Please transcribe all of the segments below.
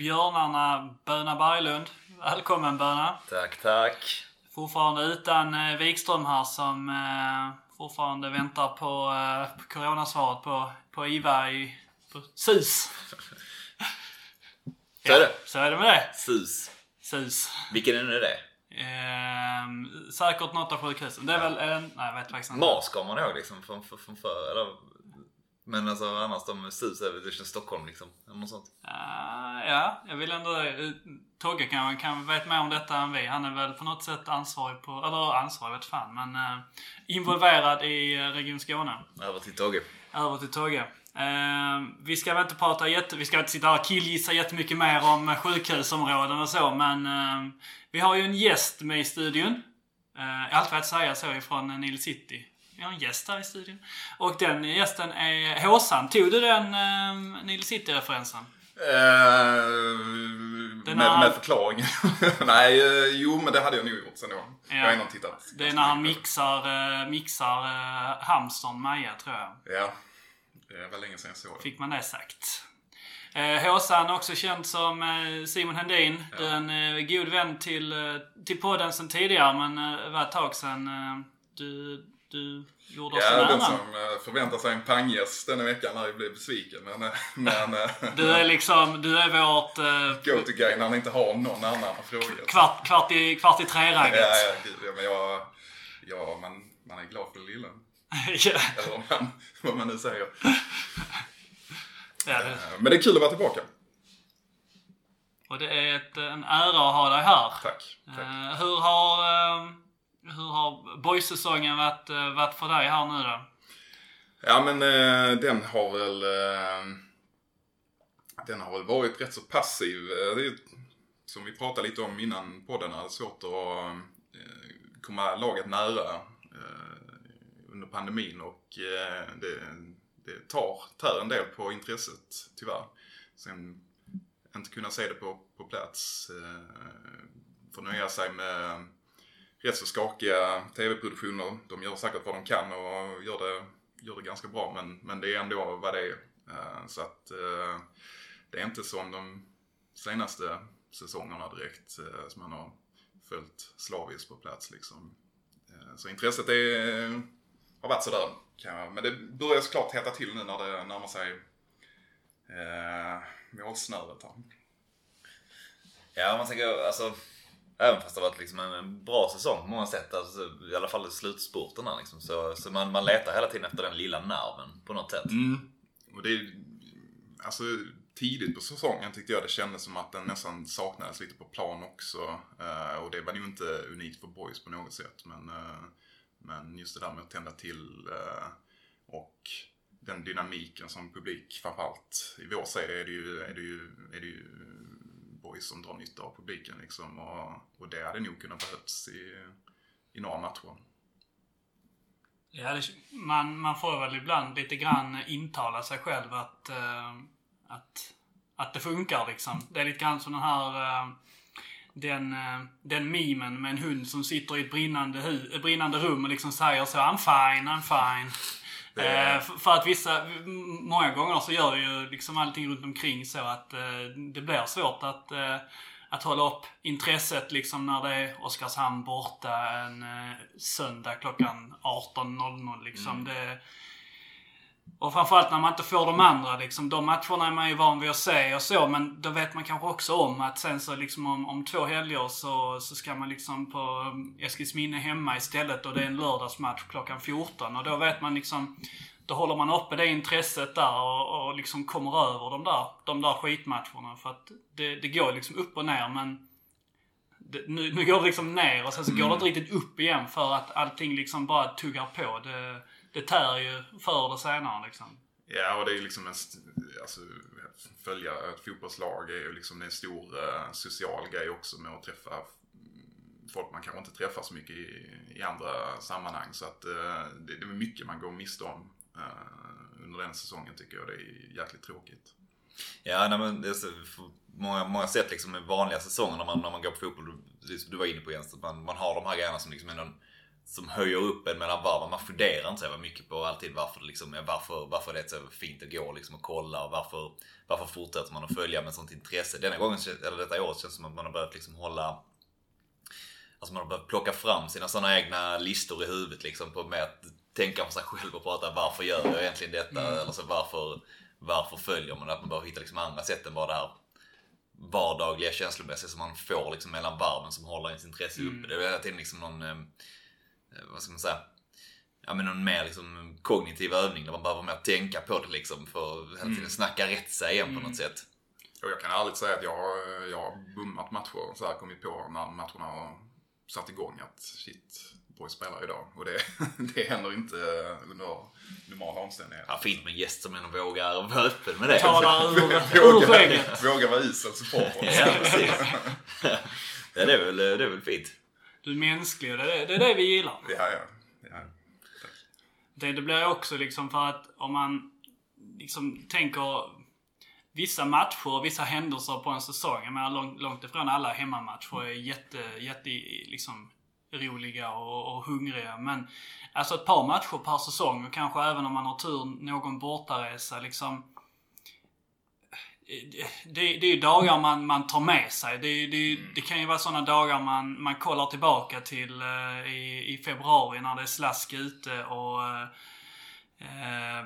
björnarna Böna Berglund. Välkommen Böna. Tack, tack. Fortfarande utan uh, Wikström här som uh, fortfarande väntar på, uh, på coronasvaret på, på IVA i på SUS. Så är det. Så är det med det. SUS. SUS. Vilken är nu det? Ehm, säkert något av sjukhusen. Det är väl en... Nej, jag vet faktiskt inte. MAS kommer man ihåg liksom från, från, från förr. Eller? Men alltså annars de SUS det känns Stockholm liksom. Eller något sånt. Ah, ja, jag vill ändå... eh, Togge kan, kan vet mer om detta än vi. Han är väl på något sätt ansvarig på... Eller ansvarig vet fan, men eh, involverad i eh, Region Skåne. Över till Togge. Över till Togge. Eh, vi ska väl inte prata jätte... Vi ska inte sitta här och killgissa jättemycket mer om sjukhusområden och så, men eh, vi har ju en gäst med i studion. Eh, jag har alltid velat säga så ifrån Nile City. Vi har en gäst här i studion. Och den gästen är Håsan. Tog du den eh, Nile City-referensen? Den med, med förklaring. Nej, eh, jo men det hade jag nog gjort sen då. Ja. Jag har ändå tittat. Det är när han mixar, eh, mixar eh, hamstern Maja, tror jag. Ja, det var länge sedan jag såg det. Fick man det sagt. Håsan, också känd som Simon Hendin. Är en god vän till, till podden sen tidigare, men det var ett tag sedan du, du gjorde oss Ja, en den som eh, förväntar sig en panggäst denna veckan när jag blev besviken. Men, eh, men eh, Du är liksom, du är vårt eh, go-to-guy när han inte har någon annan att fråga. kvart, kvart i, kvart i tre-ragget. ja, gud, ja, men jag... Ja, man, man är glad för det lilla. Ja. Eller man, vad man nu säger. ja, det, Men det är kul att vara tillbaka. och det är ett, en ära att ha dig här. Tack. tack. Hur har, uh, hur har boysäsongen varit, eh, varit för dig här nu då? Ja men eh, den har väl eh, Den har väl varit rätt så passiv. Det är, som vi pratade lite om innan podden, det är svårt att komma laget nära under pandemin och det, det tar, tär en del på intresset tyvärr. Sen inte kunna se det på, på plats. Få nöja sig med rätt så skakiga tv-produktioner. De gör säkert vad de kan och gör det, gör det ganska bra men, men det är ändå vad det är. Eh, så att eh, det är inte som de senaste säsongerna direkt eh, som man har följt slaviskt på plats liksom. Så intresset är, har varit sådär. kan jag- Men det börjar såklart hetta till nu när det närmar sig eh, målsnöret här. Ja, man tänker alltså. Även fast det har varit liksom en- bra säsong på många sätt. Alltså, I alla fall i slutspurten här, liksom. Så, så man, man letar hela tiden efter den lilla nerven på något sätt. Mm. Och det är, alltså tidigt på säsongen tyckte jag det kändes som att den nästan saknades lite på plan också. Uh, och det var nog inte unikt för boys på något sätt. Men, uh, men just det där med att tända till uh, och den dynamiken som publik, framförallt i vår serie är det ju, är det ju, är det ju boys som drar nytta av publiken liksom. Och, och det hade nog kunnat behövts i, i några matcher. Ja, det, man, man får väl ibland lite grann intala sig själv att, eh, att, att det funkar liksom. Det är lite grann som den här eh, den, eh, den memen med en hund som sitter i ett brinnande, hu- ett brinnande rum och liksom säger så I'm fine, I'm fine. Det är- Eh, för, att vissa, många gånger så gör ju liksom allting runt omkring så att eh, det blir svårt att, eh, att hålla upp intresset liksom när det är Oskarshamn borta en eh, söndag klockan 18.00 liksom. Det, och framförallt när man inte får de andra liksom. De matcherna är man ju van vid att se och så men då vet man kanske också om att sen så liksom om, om två helger så, så ska man liksom på um, Eskilsminne hemma istället och det är en lördagsmatch klockan 14 och då vet man liksom då håller man uppe det intresset där och, och liksom kommer över de där, de där skitmatcherna för att det, det går liksom upp och ner men det, nu, nu går det liksom ner och sen så går det inte riktigt upp igen för att allting liksom bara tuggar på. Det, det tär ju förr eller senare liksom. Ja, och det är ju liksom en... Alltså, följa ett fotbollslag är ju liksom en stor eh, social grej också med att träffa folk man kanske inte träffar så mycket i, i andra sammanhang. Så att eh, det, det är mycket man går miste om eh, under den säsongen tycker jag. Det är jäkligt tråkigt. Ja, nej, men det är så, många, många sätt liksom i vanliga säsonger när man, när man går på fotboll, precis som du var inne på Jens, att man, man har de här grejerna som liksom är någon, som höjer upp en mellan varven. Man funderar inte så mycket på alltid varför, liksom, varför, varför det är så fint att gå liksom, och kolla och varför, varför fortsätter man att följa med sånt intresse. Denna gången, eller detta året känns det som att man har börjat liksom hålla Alltså man har börjat plocka fram sina sådana egna listor i huvudet liksom på med att tänka på sig själv och prata varför gör jag egentligen detta? Mm. Eller så varför, varför följer man? Att man behöver hitta liksom andra sätt än bara det här vardagliga känslomässiga som man får liksom mellan varven som håller ens intresse uppe. Mm. Det är hela tiden liksom någon, eh, vad ska man säga? Ja men någon mer liksom kognitiv övning där man behöver mer tänka på det liksom för att hela tiden Mm. snacka rätt sig igen på Mm. något sätt. Och jag kan ärligt säga att jag, jag har bummat matcher så här kommit på när matcherna har satt igång att shit, Boys spelar idag. Och det, det händer inte under normala omständigheter. Ja, fint med en gäst som ändå vågar vara öppen med det. Talar ur, skägget. Våga vara usel supporter. Ja, precis. ja, det är väl, det är väl fint. Du är mänsklig och det är det, är det vi gillar. Ja, ja. ja. Det, det blir också liksom för att om man liksom tänker vissa matcher, vissa händelser på en säsong. Jag menar långt, långt ifrån alla hemmamatcher är jätte, jätte liksom roliga och, och hungriga. Men alltså ett par matcher per säsong och kanske även om man har tur någon bortaresa liksom. Det, det är ju dagar man, man tar med sig. Det, det, det kan ju vara sådana dagar man, man kollar tillbaka till eh, i, i februari när det är slask ute och eh,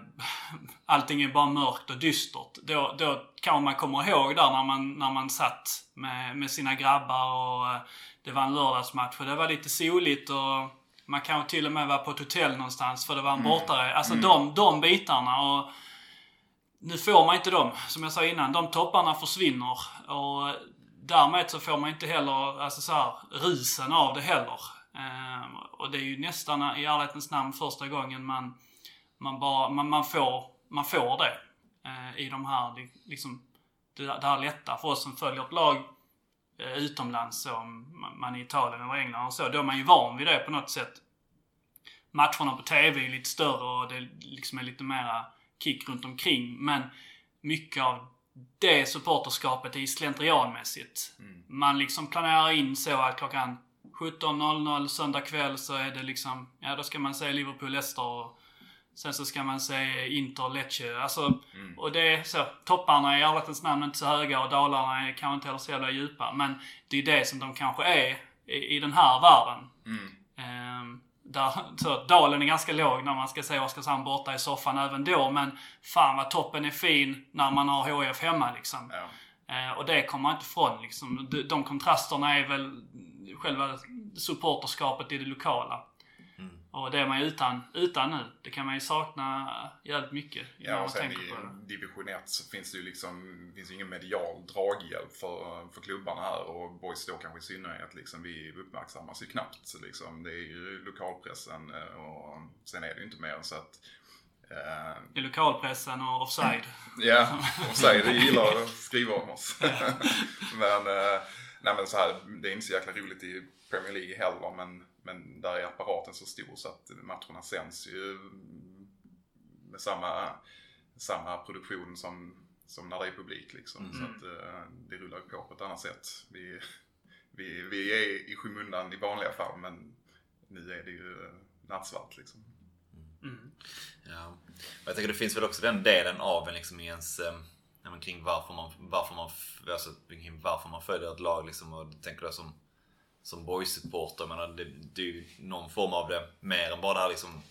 allting är bara mörkt och dystert. Då, då kan man komma ihåg där när man, när man satt med, med sina grabbar och eh, det var en lördagsmatch och det var lite soligt och man kanske till och med var på ett hotell någonstans för det var en bortare. Alltså de, de bitarna. och nu får man inte dem, som jag sa innan. De topparna försvinner. Och därmed så får man inte heller alltså så här, rusen av det heller. Ehm, och det är ju nästan i ärlighetens namn första gången man, man, bara, man, man, får, man får det. Eh, I de här, liksom, det, det här lätta för oss som följer ett lag eh, utomlands, så, om man man är i Italien eller England och så. Då är man ju van vid det på något sätt. Matcherna på TV är lite större och det liksom är lite mera kick runt omkring. Men mycket av det supporterskapet är slentrianmässigt. Man liksom planerar in så att klockan 17.00 söndag kväll så är det liksom, ja då ska man se Liverpool-Leicester och sen så ska man se Inter-Lecce. Alltså, och det är så. Topparna är i ärlighetens namn inte så höga och dalarna är kanske inte heller så jävla djupa. Men det är det som de kanske är i, i den här världen. Ehm, där, så, dalen är ganska låg när man ska se Oskarshamn borta i soffan även då. Men fan vad toppen är fin när man har HIF hemma liksom. Ja. Eh, och det kommer man inte ifrån liksom. De, de kontrasterna är väl själva supporterskapet i det lokala. Och det är man ju utan, utan nu. Det kan man ju sakna jävligt mycket. Ja, och sen i division 1 så finns det ju liksom, finns ingen medial draghjälp för, för klubbarna här och Boys då kanske i synnerhet liksom, vi uppmärksammas ju knappt. Liksom. Det är ju lokalpressen eh, och sen är det ju inte mer så att eh, I lokalpressen och offside. Ja, säg det gillar att skriva om oss. men, eh, nej men så här, det är inte så jäkla roligt i Premier League heller men, men där är apparaten så stor så att matcherna sänds ju med samma, samma produktion som, som när det är publik liksom. Så att eh, det rullar på på ett annat sätt. Vi, vi, vi är i skymundan i vanliga fall men nu är det ju nattsvart liksom. Mm. Ja. Och jag tänker det finns väl också den delen av en liksom i ens, eh, ja, kring varför man, varför man, alltså, kring varför man följer ett lag liksom och tänker jag som, som boys-supporter, det, det är ju någon form av det mer än bara det här liksom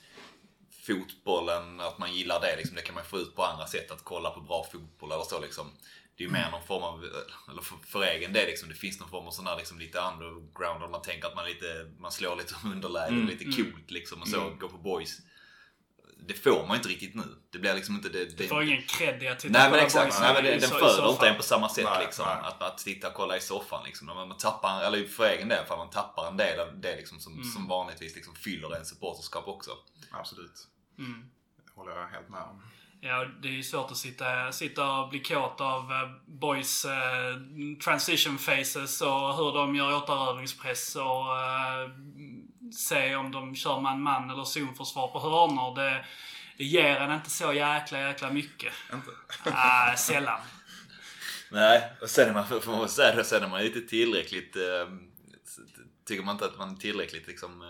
fotbollen, att man gillar det liksom. Det kan man få ut på andra sätt, att kolla på bra fotboll eller så liksom. Det är ju mer någon form av, eller för, för egen del liksom, det finns någon form av sån här liksom lite underground, om man tänker att man lite, man slår lite underläge, Mm, lite coolt liksom och så, Mm. går på boys. Det får man inte riktigt nu. Det blir liksom inte det. Du det får ingen cred i att titta Nej på men exakt, nej, men den, föder inte en på samma sätt Nej, liksom. nej. Att, att sitta och kolla i soffan liksom. Man, man tappar, eller för egen del, för man tappar en del av det liksom som, Mm. som vanligtvis liksom fyller en supporterskap också. Absolut. Mm. Det håller jag helt med om. Ja, det är ju svårt att sitta, sitta och bli kåt av eh, boys eh, transition faces och hur de gör återövningspress och eh, se om de kör man-man eller zonförsvar på hörnor. Det, det ger en inte så jäkla, jäkla mycket. Inte? Ah, sällan. Nej, och sen är man, får man säga det, sen är man inte tillräckligt... Eh, tycker man inte att man är tillräckligt liksom eh,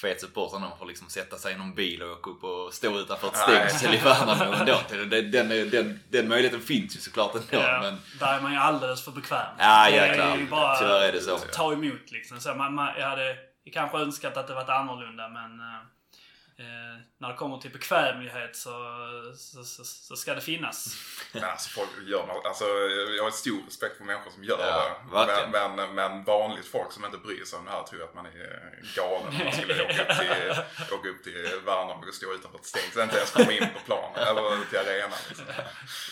fet supporter när man får liksom sätta sig i någon bil och åka upp och stå utanför ett stängsel i Värnamo ändå. Den, den, den, den möjligheten finns ju såklart ändå. Ja, Men, Där är man ju alldeles för bekväm. Ja, Det är jäklar. ju bara Tyvärr är det så. ta emot liksom. Så man, man, jag vi kanske önskat att det varit annorlunda men eh, eh, när det kommer till bekvämlighet så, så, så, så ska det finnas. Men alltså folk gör något, alltså jag har stor respekt för människor som gör Ja, det. Men, men, men vanligt folk som inte bryr sig om det här tror att man är galen om man skulle åka upp till, åka upp till Värnamo och stå utanför ett stängsel. Inte ens komma in på planen eller till arenan. Liksom.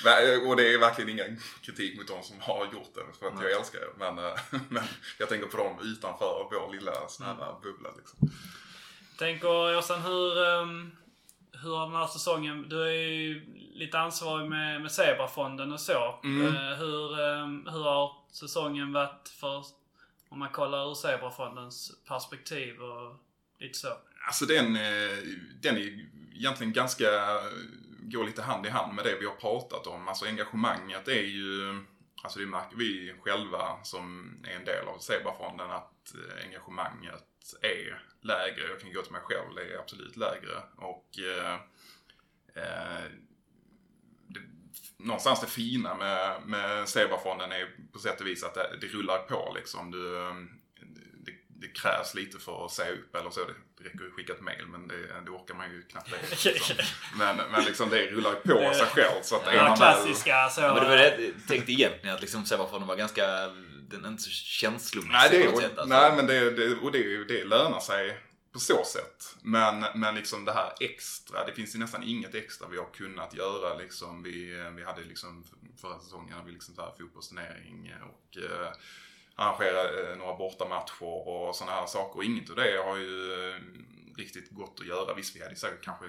Men, och det är verkligen ingen kritik mot de som har gjort det. För att jag älskar det. Men, eh, men jag tänker på dem utanför vår lilla snälla bubbla. Liksom. Tänker Åsan, hur, ehm, hur har den här säsongen... Du är ju lite ansvarig med, med Zebrafonden och så. Mm. Eh, hur, ehm, hur har säsongen varit för... Om man kollar ur Zebrafondens perspektiv och lite så. Alltså den, eh, den är egentligen ganska, går lite hand i hand med det vi har pratat om. Alltså engagemanget är ju, alltså det märker vi själva som är en del av Zebrafonden att eh, engagemanget är lägre. Jag kan gå till mig själv, det är absolut lägre. Och eh, eh, det, någonstans det fina med, med Zebrafonden är på sätt och vis att det, det rullar på liksom. Du, eh, det, det krävs lite för att säga upp eller så. Räcker att skicka ett mail men det, det orkar man ju knappt det. Liksom. Men, men liksom det rullar ju på sig själv. Så att är Ja, man väl- klassiska så... men det var det jag tänkte egentligen att liksom Zebrafonden var ganska... Den är inte så känslomässig Nej, det, på något och, sätt. Alltså. nej men det, det, och det, det lönar sig på så sätt. Men, men liksom det här extra, det finns ju nästan inget extra vi har kunnat göra. Liksom vi, vi hade liksom förra säsongen hade vi liksom så här fotbollsturnering och arrangera eh, några bortamatcher och sådana här saker. Och inget av det har ju eh, riktigt gått att göra. Visst, vi hade säkert kanske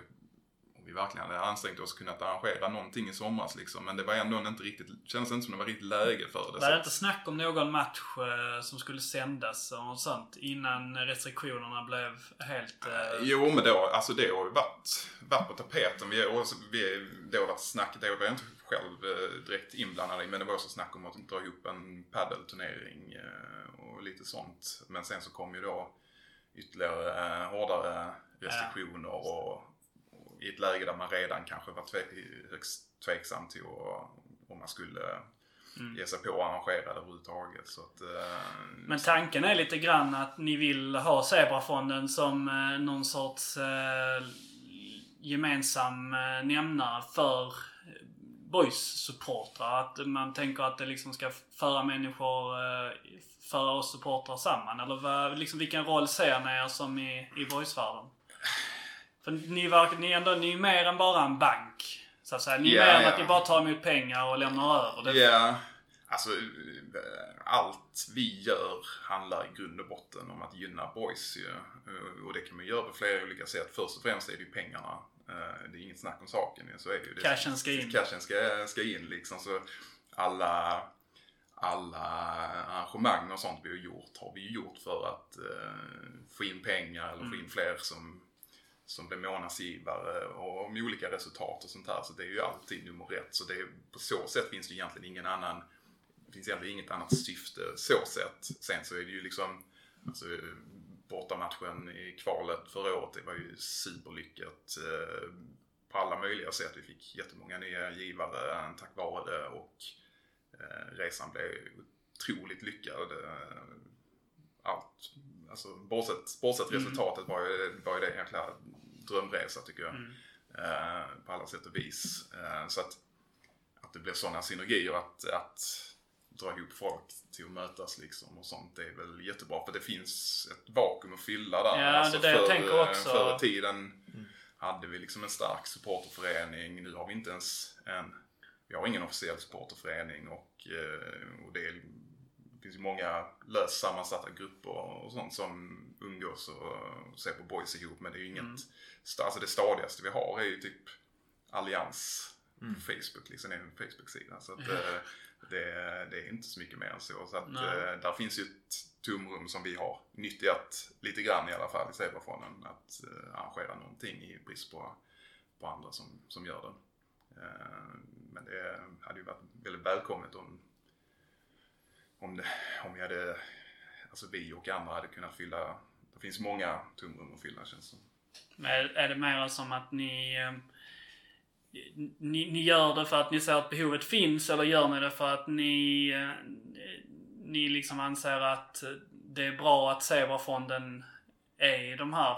vi verkligen hade ansträngt oss kunnat arrangera någonting i somras liksom. Men det var ändå inte riktigt, kändes inte som det var riktigt läge för det. Var det inte snack om någon match eh, som skulle sändas och sånt innan restriktionerna blev helt... eh, Jo, men då, alltså det har ju varit, varit på tapeten. Vi, och vi, det har varit snack, det var jag inte själv eh, direkt inblandad i, men det var också snack om att dra ihop en paddelturnering eh, och lite sånt. Men sen så kom ju då ytterligare eh, hårdare restriktioner och, och i ett läge där man redan kanske var tve, högst tveksam till om man skulle ge sig på att arrangera det överhuvudtaget. Så att, eh, Men tanken är lite grann att ni vill ha Zebrafonden som eh, någon sorts eh, gemensam nämnare för boys-supportrar. Att man tänker att det liksom ska föra människor, föra oss supportrar samman. Eller vad, liksom, vilken roll ser ni er som i, i boysvärlden? För ni, verkar, ni, är ändå, ni är mer än bara en bank. Så att säga. Ni är Ja, mer än ja. att ni bara tar emot pengar och lämnar över. Ja, alltså eh, allt vi gör handlar i grund och botten om att gynna boys ju. Eh, Och det kan man göra på flera olika sätt. Först och främst är det ju pengarna. Eh, Det är inget snack om saken. Så är det Cashen ska in. Cashen ska, ska in liksom. Så alla, alla arrangemang och sånt vi har gjort har vi ju gjort för att eh, få in pengar eller få in fler som som blev månadsgivare och med olika resultat och sånt här. Så det är ju alltid nummer ett. Så det är, på så sätt finns det egentligen ingen annan, det finns egentligen inget annat syfte så sett. Sen så är det ju liksom, alltså bortamatchen i kvalet förra året, det var ju superlyckat eh, på alla möjliga sätt. Vi fick jättemånga nya givare tack vare det och eh, resan blev otroligt lyckad. Eh, allt, alltså bortsett, bortsett resultatet var ju, var ju det en jäkla drömresa tycker jag. Eh, på alla sätt och vis. Eh, så att, att det blir sådana synergier att, att dra ihop folk till att mötas liksom och sånt det är väl jättebra för det finns ett vakuum att fylla där. Ja, det är det jag tänker också. Förr i tiden hade vi liksom en stark supporterförening. Nu har vi inte ens en, vi har ingen officiell supporterförening och, eh, och det, är, det finns ju många löst sammansatta grupper och sånt som umgås och ser på boys ihop men det är ju inget, sta- alltså det stadigaste vi har är ju typ Allians på Facebook, liksom en Facebook-sida. Så att, eh, det, det är inte så mycket mer än så. Så att, Nej. eh, där finns ju ett tomrum som vi har nyttjat lite grann i alla fall i Zebrafonden. Att eh, arrangera någonting i brist på, på andra som, som gör det. Men det hade ju varit väldigt välkommet om om, det, om vi hade, alltså vi och andra hade kunnat fylla, det finns många tomrum att fylla känns det. Men är, det mer som att ni, eh, ni... Ni gör det för att ni ser att behovet finns eller gör ni det för att ni... eh, Ni liksom anser att det är bra att se vad fonden är i de här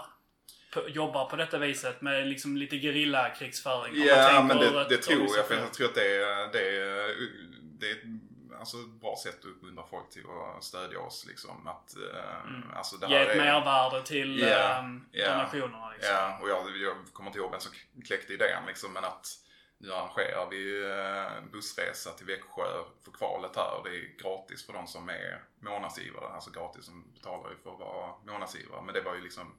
jobbar på detta viset med liksom lite gerillakrigsföring? Ja, men det, det tror jag. För jag tror att det är, det är, det är alltså, bra sätt att uppmuntra folk till att stödja oss. Liksom. Att, eh, alltså, det Mm. Ge ett är- mervärde till ehm, ja. donationerna liksom. Ja, och jag, jag kommer inte ihåg vem som kläckte idén liksom, men att nu arrangerar vi eh, en bussresa till Växjö för kvalet här. Det är gratis för de som är månadsgivare. Alltså gratis, som betalar ju för att vara månadsgivare. Men det var ju liksom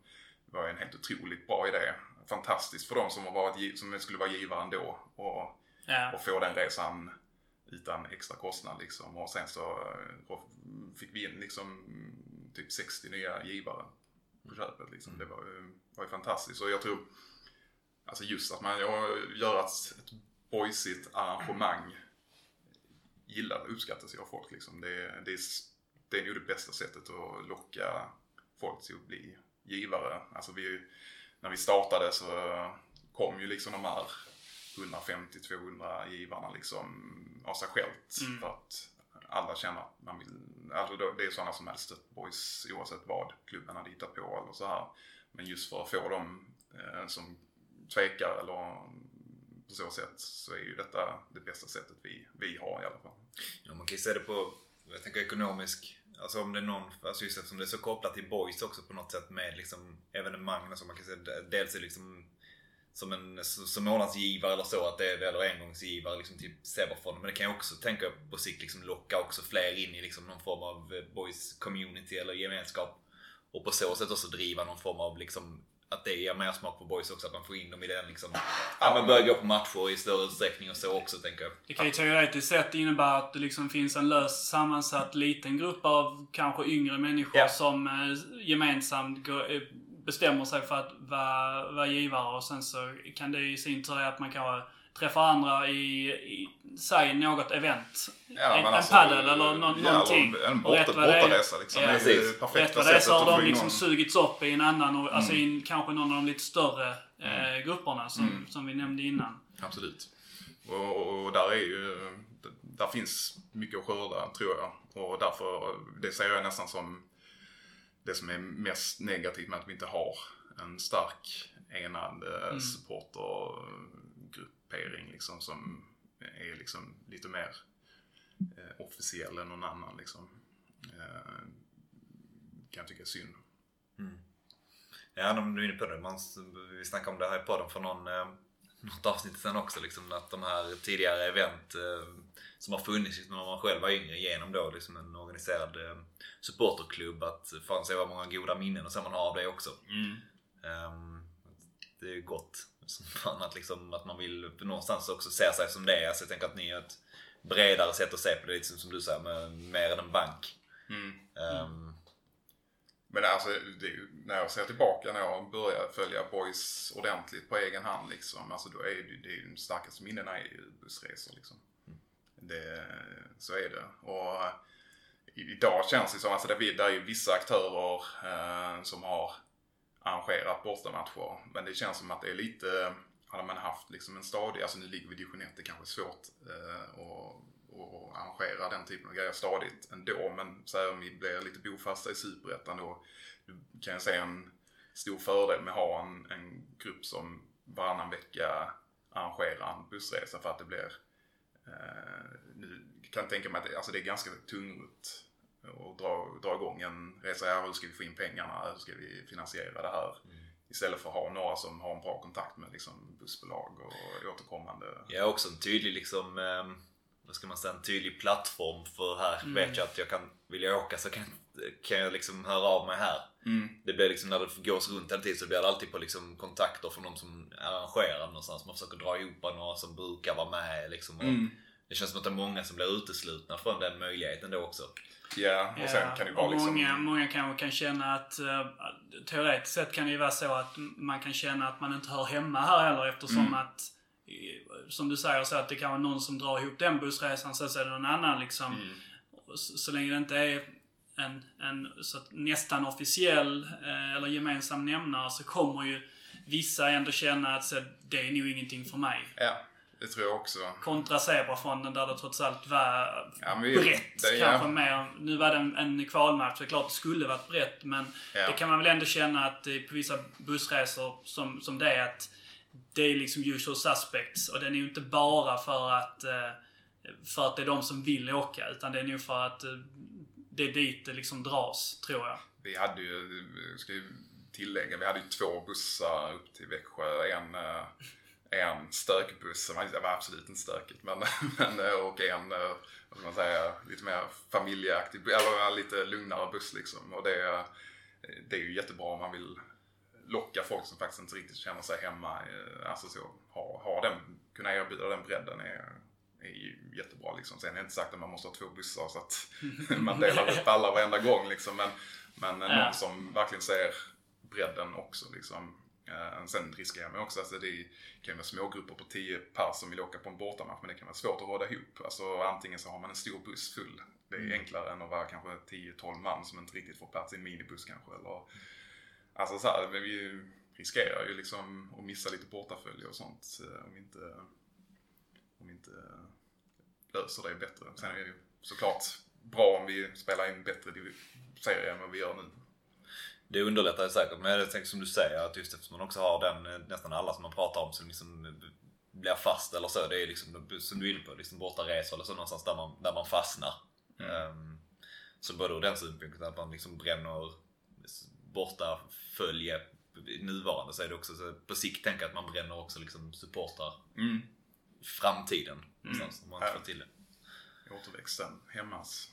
var ju en helt otroligt bra idé. Fantastiskt för de som, har varit, gi- som skulle vara givare ändå. Och, Ja. och få den resan utan extra kostnad liksom. Och sen så eh, fick vi in liksom typ 60 nya givare på köpet liksom. Det var ju, var ju fantastiskt. Och jag tror, alltså just att man gör ett, ett boysigt arrangemang gillar, uppskattas ju av folk liksom. Det, det, är, det är nog det bästa sättet att locka folk till att bli givare. Alltså vi, när vi startade så kom ju liksom de här 150-200 givarna liksom av sig självt. Mm. För att alla känner att man vill, alltså det är sådana som hade stött boys oavsett vad klubben hade hittat på eller så här. Men just för att få dem eh, som tvekar eller på så sätt så är ju detta det bästa sättet vi, vi har i alla fall. Ja, man kan ju se det på, jag tänker ekonomisk, alltså om det är någon, alltså just eftersom det är så kopplat till boys också på något sätt med liksom evenemangen och så. Man kan säga dels är liksom som en som månadsgivare eller så, att det är, eller engångsgivare liksom typ Severfonden. Men det kan jag också tänka på sikt liksom locka också fler in i liksom någon form av eh, boys community eller gemenskap. Och på så sätt också driva någon form av liksom att det ger mer smak på boys också, att man får in dem i den liksom. Ja men börja gå på matcher i större utsträckning och så också tänker jag. Det kan ju teoretiskt sett innebära att det liksom finns en löst sammansatt liten grupp av kanske yngre människor Ja. som eh, gemensamt går, eh, bestämmer sig för att vara, vara givare och sen så kan det i sin tur att man kanske träffar andra i, i säg något event. Ja, en alltså, padel eller nå, ja, någonting. en borta, bortaresa liksom. Ja. Det är det perfekta sättet har att få de liksom någon. sugits upp i en annan, och- alltså Mm. i en, kanske någon av de lite större eh, grupperna som, som vi nämnde innan. Absolut. Och, och, och där är ju, där finns mycket att skörda tror jag. Och därför, det ser jag nästan som det som är mest negativt med att vi inte har en stark enad Mm. supportergruppering liksom som är liksom lite mer eh, officiell än någon annan liksom. Eh, kan jag tycka är synd. Ja, de är inne på det. Man, vi snackade om det här i podden för någon, eh, något avsnitt sen också. Liksom, att de här tidigare event eh, som har funnits när man själv var yngre genom då liksom en organiserad eh, supporterklubb. Att fan se vad många goda minnen och så man har av det också. Ehm, det är gott. Som fan att, liksom, att man vill någonstans också se sig som det är. Alltså, jag tänker att ni är ett bredare sätt att se på det. Liksom, som du säger, med mer än en bank. Mm. Ehm, Men alltså, det, när jag ser tillbaka när jag började följa boys ordentligt på egen hand liksom. Alltså då är det, det är de starkaste minnena är ju bussresor liksom. Det, så är det. Och idag känns det som, alltså det, är- det är ju vissa aktörer eh, som har arrangerat bortamatcher. Men det känns som att det är lite, hade man haft liksom en stadig, alltså nu ligger vi i division 1, det kanske är svårt eh, att, att arrangera den typen av grejer stadigt ändå. Men så här, om vi blir lite bofasta i superettan då kan jag se en stor fördel med att ha en, en grupp som varannan vecka arrangerar en bussresa för att det blir eh, nu kan jag tänka mig att det, alltså det är ganska tungt att dra, dra igång en resa. Ja, hur ska vi få in pengarna? Hur ska vi finansiera det här? Istället för att ha några som har en bra kontakt med liksom, bussbolag och återkommande. Jag har också en tydlig liksom, eh, vad ska man säga, en tydlig plattform för här Mm. vet jag att jag kan, vill jag åka så kan, kan jag liksom höra av mig här. Mm. Det blir liksom när det gås runt hela tiden så blir det alltid på liksom kontakter från de som arrangerar någonstans. Man försöker dra ihop några som brukar vara med liksom. Och Mm. Det känns som att det är många som blir uteslutna från den möjligheten då också. Ja, och sen Ja, kan det vara liksom... många, många kanske kan känna att uh, teoretiskt sett kan det ju vara så att man kan känna att man inte hör hemma här heller eftersom Mm. att som du säger så att det kan vara någon som drar ihop den bussresan sen så är det någon annan liksom Mm. så, så länge det inte är en, en nästan officiell eh, eller gemensam nämnare så kommer ju vissa ändå känna att så, det är nog ingenting för mig. Ja, det tror jag också. Kontra Zebrafonden där det trots allt var Ja, vi- brett. det- ja. kanske mer. Nu var det en, en kvalmatch, så det klart det skulle varit brett. Men Ja. det kan man väl ändå känna att på vissa bussresor som, som det är att det är liksom usual suspects. Och den är ju inte bara för att, eh, för att det är de som vill åka. Utan det är nog för att eh, det är dit det liksom dras, tror jag. Vi hade ju, ska ju tillägga, vi hade ju två bussar upp till Växjö. En, eh, en stökbuss, som var- det var absolut inte stökigt, men, men och en, vad ska man säga, lite mer familjeaktig, eller lite lugnare buss liksom. Och det, det är ju jättebra om man vill locka folk som faktiskt inte riktigt känner sig hemma. eh, Alltså så, ha, ha den, kunna erbjuda den bredden är, är jättebra liksom. Sen är det inte sagt att man måste ha två bussar så att man delar upp alla varenda gång liksom. Men, men Ja. någon som verkligen ser bredden också liksom. Eh, Sen riskerar jag mig också, alltså det kan vara smågrupper på 10 pers som vill åka på en bortamatch men det kan vara svårt att råda ihop. Alltså antingen så har man en stor buss full. Det är enklare än att vara kanske 10-12 man som inte riktigt får plats i en minibuss kanske. Eller, alltså så här, men vi riskerar ju liksom att missa lite portaföljer och sånt eh, om vi inte, om vi inte löser det bättre. Sen är det ju såklart bra om vi spelar in bättre serier än vad vi gör nu. Det underlättar ju säkert, men jag tänker som du säger att just eftersom man också har den, eh, nästan alla som man pratar om som liksom eh, blir fast eller så. Det är liksom som du är inne på, liksom bortaresor eller så någonstans där man, där man fastnar. Ehm, så både ur den synpunkten att man liksom bränner borta följe nuvarande så är det också så på sikt tänka att man bränner också liksom supportrar Mm. framtiden. Någonstans, om man får till det. Återväxten hemmas.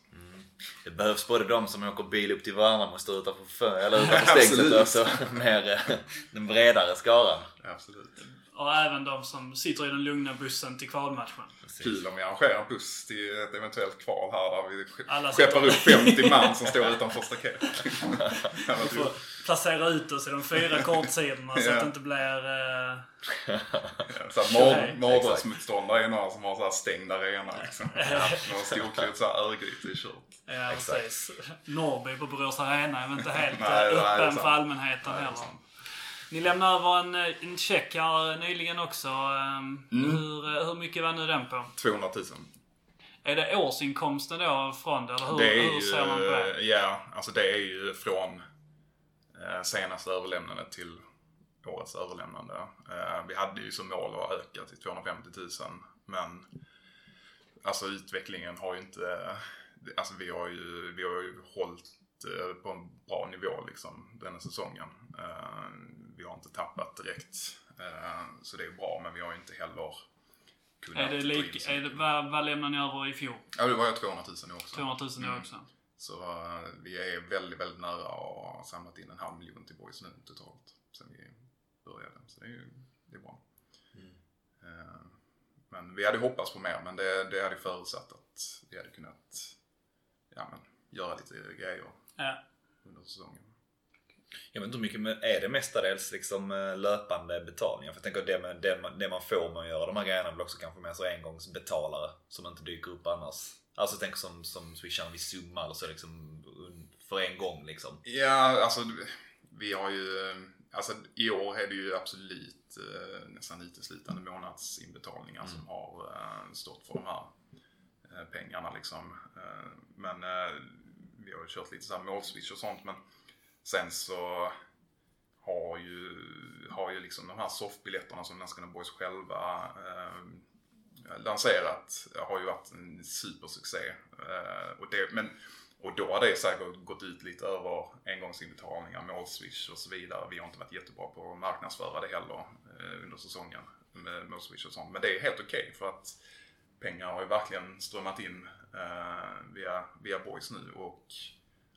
Det behövs både de som åker bil upp till varandra och står utanför, eller utanför stängslet och så mer eh, den bredare skaran. Absolut. Och även de som sitter i den lugna bussen till kvalmatchen. Kul om vi arrangerar en buss till ett eventuellt kval här där vi Alla skeppar upp 50 man som står utanför staketet. Var Får placera ut oss i de fyra kortsidorna så att det inte blir... Eh, Nej, mord- Mardrömsmotståndare är några som har så här stängd arena liksom. Någon storklot såhär Örgryte i kört. ja, precis. Norrby på Borås Arena är väl inte helt eh, öppen för allmänheten Nej, det är heller. Ni lämnade över en, eh, en check här nyligen också. Um, Mm. hur, eh, hur mycket var nu den på? 200 000. Är det årsinkomsten då från det? Eller hur, Det är hur ser man på det? ja, alltså det är ju från eh, senaste överlämnandet till årets överlämnande. Eh, vi hade ju som mål att öka till 250 000 men alltså utvecklingen har ju inte, alltså vi har ju, vi har ju hållit eh, på en bra nivå liksom denna säsongen. Vi har inte tappat direkt. Eh, så det är bra men vi har ju inte heller kunnat Är det lik, är det, vad, vad lämnade ni över i fjol? Ja, det var ju 200 000 nu också. 200 000 Mm. då också? Så eh, vi är väldigt, väldigt nära och har samlat in en halv miljon till Boys nu totalt. Sen vi började. Så det är ju det är bra. Eh, men vi hade hoppats på mer, men det, det hade förutsatt att vi hade kunnat ja, men, göra lite grejer Ja. under säsongen. Jag vet inte hur mycket, men är det mestadels liksom eh, löpande betalningar? För jag tänker att det, med, det, man- det man får med att göra de här grejerna blir också kanske mer så engångsbetalare som inte dyker upp annars. Alltså tänk som, som swishar vid summa eller så liksom för en gång liksom. Ja, alltså vi har ju, eh, alltså i år är det ju absolut eh, nästan uteslutande månadsinbetalningar som har stått för de här pengarna liksom. Men vi har ju kört lite så här målswish och sånt men sen så har ju, har ju liksom de här softbiljetterna som Landskrona Boys själva eh, lanserat har ju varit en supersuccé. Eh, och det, men, och då har det säkert gått ut lite över engångsinbetalningar, målswish och så vidare. Vi har inte varit jättebra på att marknadsföra det heller eh, under säsongen med målswish och sånt. Men det är helt okej för att pengar har ju verkligen strömmat in eh, via, via Boys nu och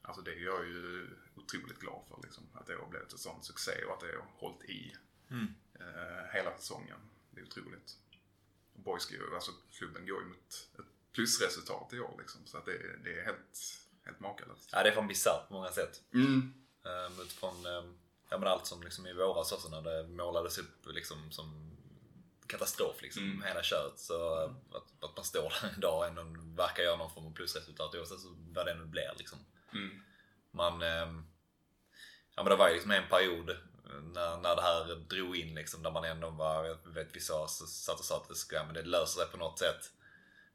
alltså det är jag ju otroligt glad för liksom, att det har blivit en sån succé och att det har hållit i eh, hela säsongen. Det är otroligt. Boys går, alltså klubben går ju mot ett plusresultat i år liksom. Så att det, det är helt, helt makalöst. Ja det är fan bisarrt på många sätt. Mm. Um, utifrån um, ja, men allt som liksom i våras också när det målades upp liksom som katastrof liksom. Mm. Hela köret. Så att, att man står där en dag och ändå verkar göra någon form av plusresultat oavsett så vad det nu blir liksom. Mm. Man... ehm, ja men det var ju liksom en period när, när det här drog in liksom där man ändå var, jag vet vi sa, så satt och sa att det, ska, ja, men det löser sig på något sätt.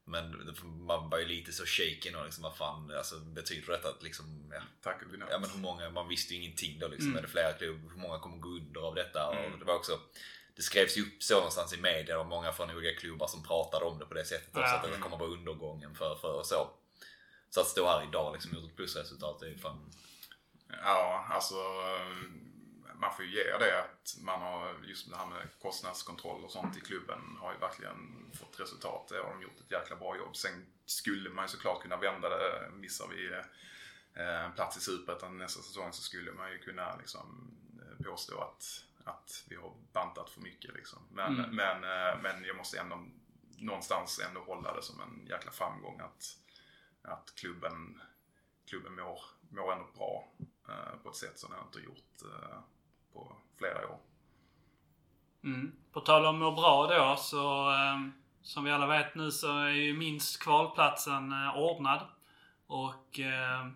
Men det- man var ju lite så shaken och liksom vad fan alltså, betyder detta att liksom, ja, Tack och. Ja men hur många, man visste ju ingenting då liksom. Mm. Är det flera klubbar? Hur många kommer gå under av detta? Mm. Och det var också det skrevs ju upp så någonstans i media och många från olika klubbar som pratade om det på det sättet också. Ja. Att det kommer vara undergången för, för och så. Så att stå här idag liksom gjort ett plusresultat det är ju fan... Ja, alltså man får ju ge det att man har just det här med kostnadskontroll och sånt i klubben har ju verkligen fått resultat. Det har de gjort ett jäkla bra jobb. Sen skulle man ju såklart kunna vända det. Missar vi eh, en plats i Superettan nästa säsong så skulle man ju kunna liksom eh, påstå att, att vi har bantat för mycket liksom. Men, Mm. men, eh, men jag måste ändå någonstans ändå hålla det som en jäkla framgång att, att klubben, klubben mår, mår ändå bra eh, på ett sätt som den inte har gjort eh, på flera år. Mm. På tal om må bra då så eh, som vi alla vet nu så är ju minst kvalplatsen eh, ordnad. Och eh,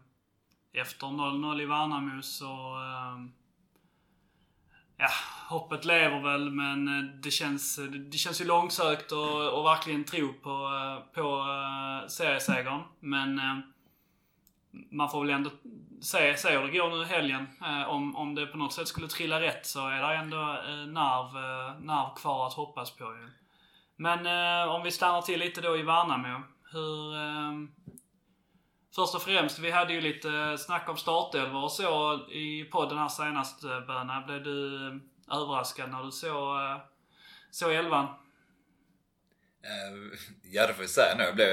efter 0-0 i Värnamo så eh, Ja, hoppet lever väl men eh, det känns, eh, det känns ju långsökt och, och verkligen tro på, eh, på seriesegern. Men man får väl ändå se, se hur det går nu i helgen. Om, om det på något sätt skulle trilla rätt så är det ändå nerv, nerv kvar att hoppas på ju. Men om vi stannar till lite då i Värnamo. Hur... Först och främst, vi hade ju lite eh, snack om startelvor och så i podden här senast eh, Böna. Blev du eh, överraskad när du såg, så elvan? Ja det får vi säga nu. Blev,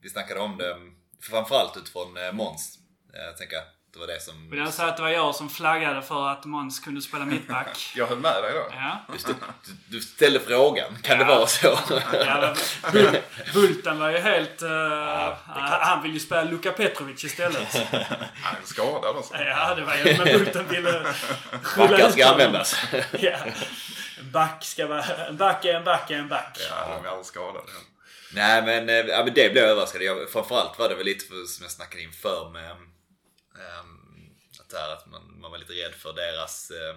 vi snackade om det framförallt utifrån Måns. tänker Jag det var det som... Vill jag säga att det var jag som flaggade för att Måns kunde spela mittback. Jag höll med dig då. Ja. Du, st- du, ställde frågan, kan det Ja. vara så? Ja, men Bul- Bulten var ju helt... eh, han ville ju spela Luka Petrovic istället. Han är skadad alltså. Ja, det var ju... Men Bulten ville Backar ska användas. Ja. Back ska vara... En back är en back är en back. Ja, de är aldrig skadade. Nej men, eh, ja, men det blev jag överraskad. Jag, framförallt var det väl lite för, som jag snackade inför med Ehm, att, här, att man, man var lite rädd för deras ehm,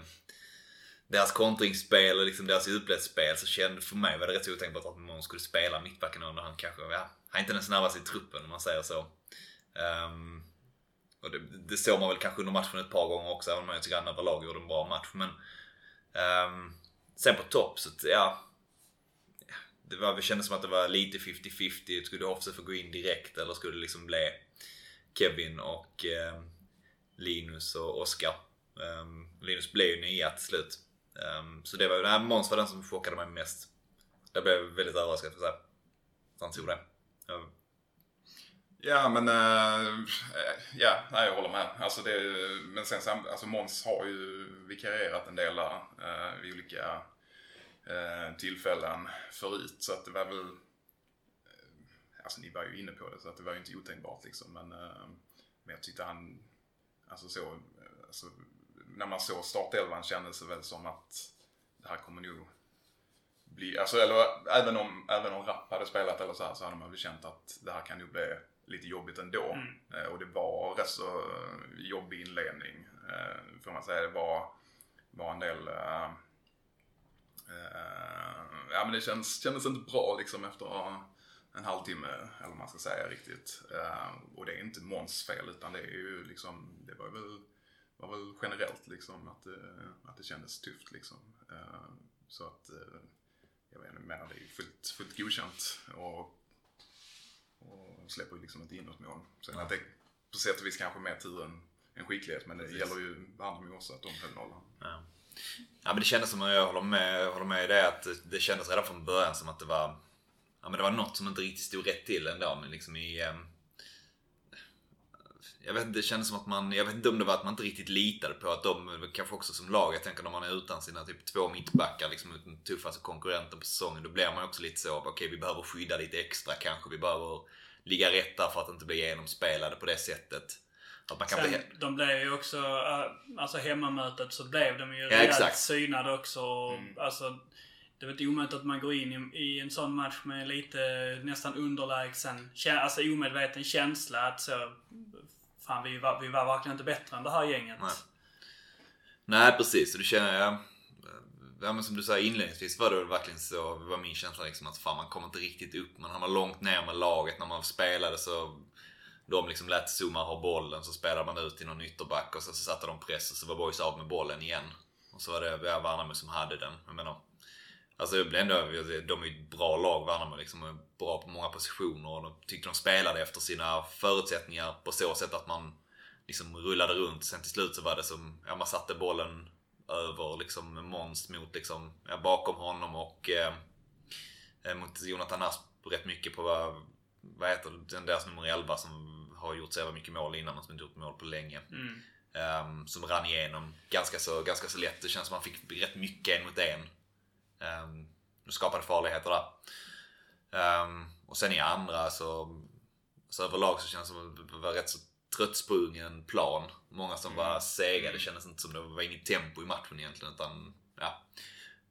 deras kontringsspel och liksom deras djupledsspel så kände för mig var det rätt otänkbart att någon skulle spela mittbacken under han kanske, ja, han är inte den snabbaste i truppen om man säger så. Ehm, och det, det såg man väl kanske under matchen ett par gånger också, även om jag tycker att han överlag gjorde en bra match. Men um, sen på topp så, att, ja. Det, var, det kändes som att det var lite 50-50. Skulle Hoffse få gå in direkt eller skulle det liksom bli Kevin och eh, Linus och Oskar? Ehm, Linus blev ju nia till slut. Ehm, så det var, ju, nej, Måns var den som chockade mig mest. Jag blev väldigt överraskad för att han tog det. Ja, men äh, ja, nej, jag håller med. Alltså det, men sen så, alltså Måns har ju vikarierat en del där äh, vid olika äh, tillfällen förut. Så att det var väl, alltså ni var ju inne på det så att det var ju inte otänkbart liksom. Men, äh, men jag tyckte han, alltså så, alltså, när man såg startelvan kändes det väl som att det här kommer nog bli, alltså eller även om, även om Rapp hade spelat eller så här så hade man väl känt att det här kan nog bli lite jobbigt ändå. Eh, och det var rätt så jobbig inledning. Eh, får man säga. Det var, var en del... Eh, ja men det känns, kändes inte bra liksom efter en halvtimme, eller vad man ska säga riktigt. Eh, och det är inte Måns fel utan det är ju liksom, det var väl, var väl generellt liksom att, eh, att det kändes tufft liksom. Eh, så att, eh, jag vet inte, menar det är ju fullt, fullt godkänt och, och släpper ju liksom inte in något mål. Sen att det på sätt och vis kanske mer tur än, än skicklighet men det Precis. gäller ju Värnamo också att de höll nollan. Ja. ja men det kändes som, jag håller med, håller med i det, att det kändes redan från början som att det var Ja men det var något som inte riktigt stod rätt till ändå men liksom i ehm, Jag vet inte, det kändes som att man, jag vet inte om det var att man inte riktigt litade på att de, kanske också som lag, jag tänker när man är utan sina typ två mittbackar liksom den tuffaste konkurrenten på säsongen, då blir man också lite så, okej vi behöver skydda lite extra kanske, vi behöver ligga rätt där för att inte bli genomspelade på det sättet. Att man kan bli, Sen, de blev ju också, äh, alltså hemmamötet så blev de ju Ja, rejält exakt. synade också. och, Mm. Alltså, det är väl inte omöjligt att man går in i, i en sån match med lite nästan underlägsen, alltså omedveten känsla att så, fan vi var, vi var verkligen inte bättre än det här gänget. Nej. Nej precis, och det känner jag... Eh, ja, men som du sa inledningsvis var det verkligen så, var min känsla liksom att fan man kommer inte riktigt upp. Man hamnar långt ner med laget när man spelade så de liksom lät Zuma ha bollen så spelade man ut till någon ytterback och så, så satte de press och så var Boys av med bollen igen. Och så var det Värnamo som hade den. Jag menar, alltså det blev ändå, de är ju ett bra lag Värnamo liksom. Är bra på många positioner och de tyckte de spelade efter sina förutsättningar på så sätt att man liksom rullade runt. Sen till slut så var det som, ja man satte bollen över liksom Måns mot liksom, ja, bakom honom och eh, mot Jonathan Asp rätt mycket på vad, vad heter den deras nummer 11 som har gjort så jävla mycket mål innan och som inte gjort mål på länge. Mm. Um, som rann igenom ganska så, ganska så lätt. Det känns som att man fick rätt mycket en mot en. Um, och skapade farligheter där. Um, och sen i andra så, så överlag så känns det som att det var rätt så tröttsprungen plan. Många som var sega. Det kändes inte som det var inget tempo i matchen egentligen. Utan, ja,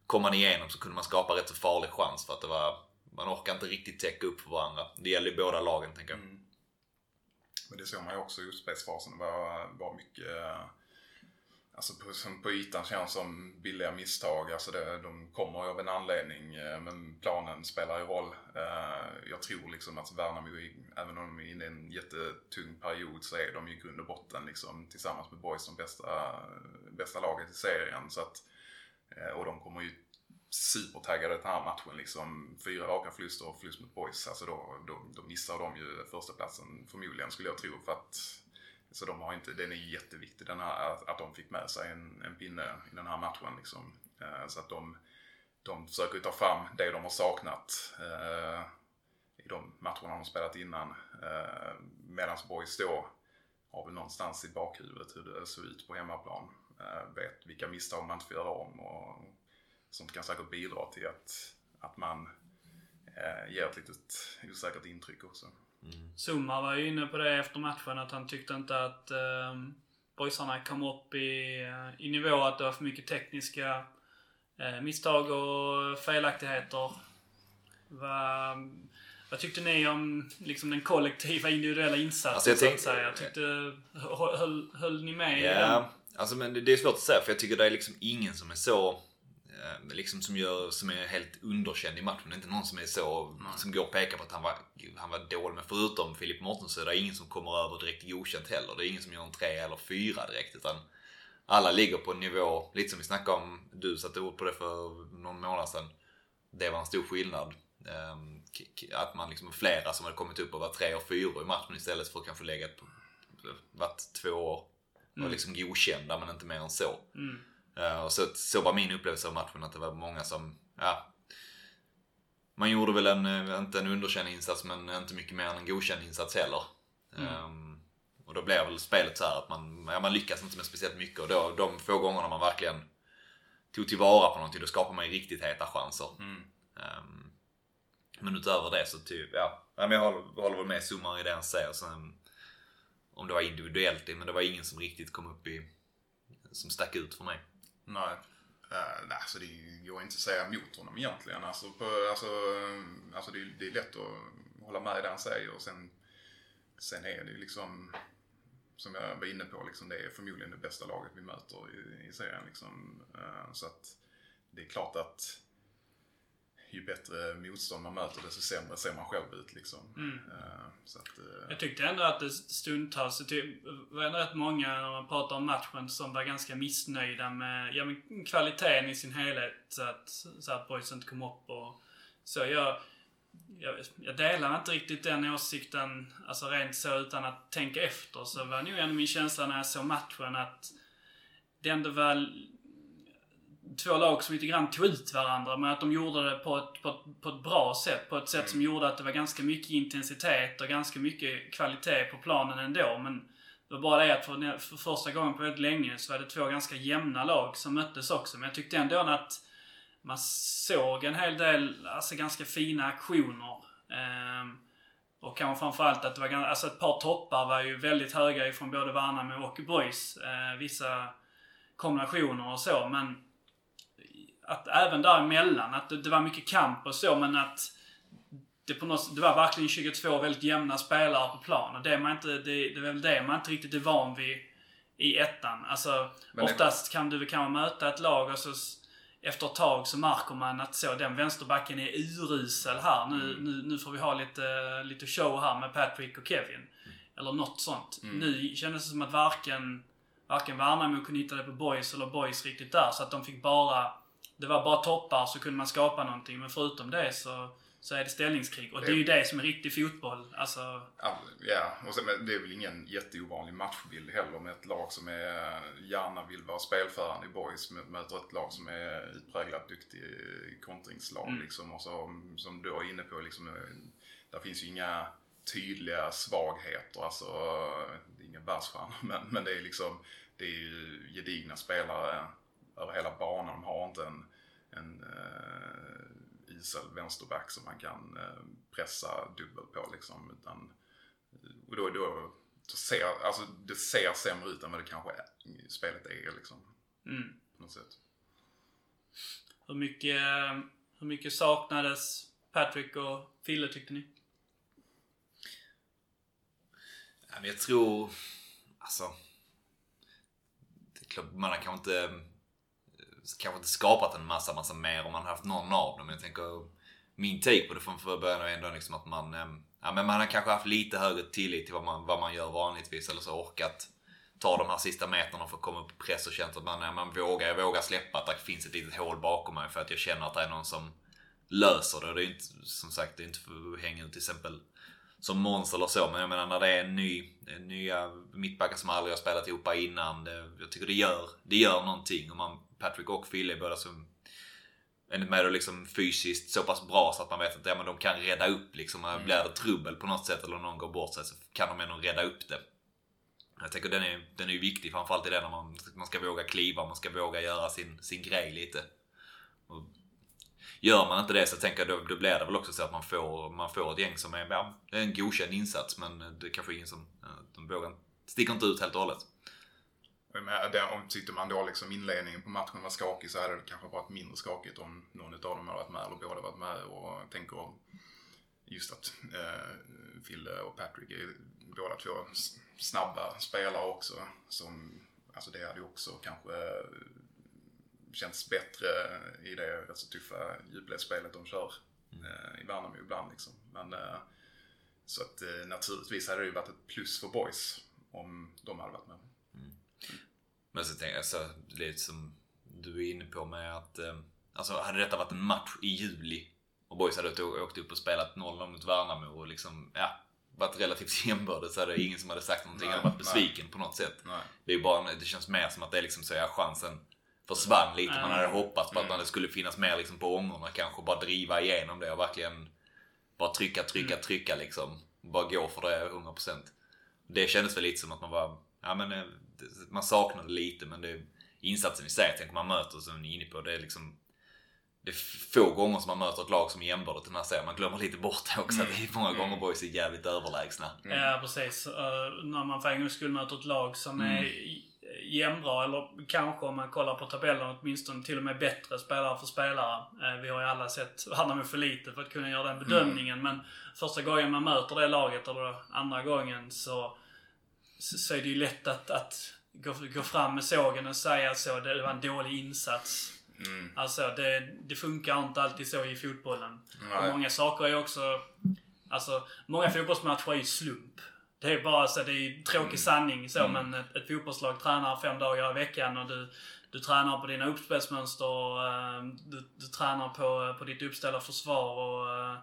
kom man igenom så kunde man skapa rätt så farlig chans för att det var man orkar inte riktigt täcka upp för varandra. Det gäller ju båda lagen tänker jag. Mm. Men det såg man ju också i uppspelsfasen. Det var, var mycket... Alltså på, som på ytan känns som billiga misstag. Alltså det, de kommer av en anledning eh, men planen spelar ju roll. Eh, jag tror liksom att Värnamo, även om de är inne i en jättetung period så är de ju i grund och botten liksom, tillsammans med Boys som bästa, bästa laget i serien. Så att, eh, och de kommer ju supertaggade den här matchen. Liksom, fyra raka förluster och förlust mot Boys. Alltså då, då, då missar de ju första platsen förmodligen skulle jag tro. För att, så de har inte, den är jätteviktig den här, att, att de fick med sig en, en pinne i den här matchen. Liksom. Eh, så att de, de försöker ju ta fram det de har saknat eh, i de matcherna de spelat innan. Eh, Medan Boys då har väl någonstans i bakhuvudet hur det såg ut på hemmaplan. Eh, vet vilka misstag man inte får göra om och sånt kan säkert bidra till att, att man eh, ger ett litet osäkert intryck också. Zuma var ju inne på det efter matchen att han tyckte inte att eh, boysarna kom upp i, eh, i nivå att det var för mycket tekniska eh, misstag och felaktigheter. Vad, vad tyckte ni om liksom, den kollektiva individuella insatsen Alltså, jag så att tänk- säga? Tyckte, höll, höll, höll ni med? Ja, alltså men det det är svårt att säga för jag tycker det är liksom ingen som är så Liksom som, gör, som är helt underkänd i matchen. Det är inte någon som är så, som går och pekar på att han var, han var dålig. Men förutom Filip Mårtensson så är det ingen som kommer över direkt godkänt heller. Det är ingen som gör en tre eller fyra direkt. Utan alla ligger på en nivå, lite som vi snackade om, du satte ord på det för någon månad sedan. Det var en stor skillnad. Ehm, Att man liksom flera som hade kommit upp och var tre och fyra i matchen istället för att kanske lägga ett, varit två år och liksom godkända men inte mer än så. Mm. Eh, och så, så var min upplevelse av matchen att det var många som, ja. Man gjorde väl en, eh, inte en underkänd insats men inte mycket mer än en godkänd insats heller. Ehm, och då blev väl spelet så här att man, ja, man lyckas inte med speciellt mycket och då, de få gångerna man verkligen tog tillvara på någonting då skapar man ju riktigt heta chanser. Ehm, men utöver det så typ, ja. ja men jag håller, håller väl med Summar i det han säger. Sen, om det var individuellt, men det var ingen som riktigt kom upp i, som stack ut för mig. Nej. Uh, nej, alltså, så det går inte att säga emot honom egentligen. Alltså, på, alltså, alltså det, det är lätt att hålla med i det han säger. Och sen, sen är det ju liksom, som jag var inne på, liksom, det är förmodligen det bästa laget vi möter i, i serien. Liksom. Uh, så att det är klart att ju bättre motstånd man möter desto sämre ser man själv ut. Liksom. Eh, så att, eh, Jag tyckte ändå att det stundtals det var ändå rätt många när man pratar om matchen som var ganska missnöjda med ja, men kvaliteten i sin helhet. Så att, så att boys inte kom upp och så. Jag, jag, jag delar inte riktigt den åsikten, alltså rent så utan att tänka efter. Så var nog ändå min känsla när jag såg matchen att det ändå var två lag som lite grann tog ut varandra men att de gjorde det på ett, på ett, på ett bra sätt. På ett sätt som gjorde att det var ganska mycket intensitet och ganska mycket kvalitet på planen ändå. Men det var bara det att för, för första gången på väldigt länge så var det två ganska jämna lag som möttes också. Men jag tyckte ändå att man såg en hel del alltså ganska fina aktioner. Ehm, och kanske framförallt att det var ganska, alltså ett par toppar var ju väldigt höga ifrån både Värnamo och Boys. Eh, vissa kombinationer och så men att även däremellan, att det, det var mycket kamp och så, men att det, på något, det var verkligen 22 väldigt jämna spelare på plan. Och det, man inte, det, det är väl det man inte riktigt är van vid i ettan. Alltså, Men oftast kan du kan man möta ett lag och så efter ett tag så märker man att så, den vänsterbacken är urusel här. Nu, nu, nu får vi ha lite, lite show här med Patrick och Kevin. Eller något sånt. Nu kändes det som att varken, varken Värnamo kunde hitta det på Boys eller Boys riktigt där. Så att de fick bara... Det var bara toppar så kunde man skapa någonting. Men förutom det så, så är det ställningskrig. Och det är ju det som är riktig fotboll. Alltså, Ja, ja. och sen, det är väl ingen jätteovanlig matchbild heller med ett lag som är, gärna vill vara spelförande i boys mö- möter ett lag som är utpräglat duktig kontringslag. Mm. Liksom, och så, som du är inne på, liksom, där finns ju inga tydliga svagheter. Alltså, det är inga världsstjärnor, men, men det är liksom det är ju gedigna spelare över hela banan. De har inte en, en uh, isel vänsterback som man kan eh, pressa dubbelt på liksom. Utan, och då, då så ser, alltså, det ser sämre ut än vad det kanske är, spelet är liksom. mm. På något sätt. Hur mycket, hur mycket saknades Patrick och Fille tyckte ni? Jag tror... Alltså... Det är klart, man kanske inte, kanske inte skapat en massa, massa mer om man haft någon av dem. Jag tänker, min take på det från början är ändå liksom att man... Ehm, ja, men man har kanske haft lite högre tillit till vad man, vad man gör vanligtvis. Eller så orkat ta de här sista meterna för att komma upp i press och känt att man, ja, man vågar, jag vågar släppa att det finns ett litet hål bakom mig för att jag känner att det är någon som löser det. Och det är inte, som sagt, det är inte för att hänga ut till exempel som Måns eller så. Men jag menar när det är en ny, nya mittbackar som aldrig har spelat ihop innan. Det, jag tycker det gör, det gör någonting. Och man, Patrick och Phil är båda som enligt mig då liksom fysiskt så pass bra så att man vet att ja, men de kan rädda upp liksom. Blir det trubbel på något sätt eller om någon går bort sig så kan de ändå rädda upp det. Jag tänker den är, den är ju viktig framförallt i det när man, man ska våga kliva, man ska våga göra sin, sin grej lite. Och gör man inte det så tänker jag då, då blir det väl också så att man får, man får ett gäng som är, ja, det är en godkänd insats men det är kanske ingen som, de vågar, sticker inte ut helt och hållet. Om tyckte man då liksom inledningen på matchen var skakig så hade det kanske varit mindre skakigt om någon av dem hade varit med eller båda varit med. Och jag tänker just att eh, Fille och Patrick är båda två snabba spelare också. Som, alltså det hade ju också kanske eh, känts bättre i det rätt så tuffa djupledsspelet de kör eh, i Värnamo ibland. Liksom. Men, eh, så att eh, naturligtvis hade det ju varit ett plus för boys om de hade varit med. Men så tänker jag, så, lite som du är inne på med att, eh, alltså hade detta varit en match i juli och boys hade åkt- upp och spelat 0-0 mot Värnamo och liksom, ja, varit relativt jämbördigt så hade ingen som hade sagt någonting Nej, hade varit nej. besviken på något sätt. Nej. Det, är bara, det känns mer som att det är liksom så, ja, chansen försvann lite. Man hade hoppats på att Mm. det skulle finnas mer liksom på ångorna kanske. Bara driva igenom det och verkligen bara trycka, trycka, Mm. trycka liksom. Bara gå för det 100%. Det kändes väl lite som att man var, ja men eh, man saknade lite men det insatsen i sig, tänker man möter som ni är inne på, det är liksom det är få gånger som man möter ett lag som är jämbördigt den här serien. Man glömmer lite bort det också. Att det är många gånger boys är jävligt överlägsna. Ja, precis. Uh, när man för en gångs skull möter ett lag som är i- jämnbra, eller kanske om man kollar på tabellen åtminstone till och med bättre spelare för spelare. Eh, vi har ju alla sett Värnamo för lite för att kunna göra den bedömningen, men första gången man möter det laget, eller andra gången, så, så, så är det ju lätt att, att gå, gå fram med sågen och säga så, det var en dålig insats. Mm. Alltså, det, det funkar inte alltid så i fotbollen. Nej. Och många saker är också... Alltså, många fotbollsmatcher är ju slump. Det är bara så, det är tråkig sanning så, men ett, ett fotbollslag tränar fem dagar i veckan och du, du tränar på dina uppspelsmönster och eh, du, du tränar på, på ditt uppställda försvar och eh,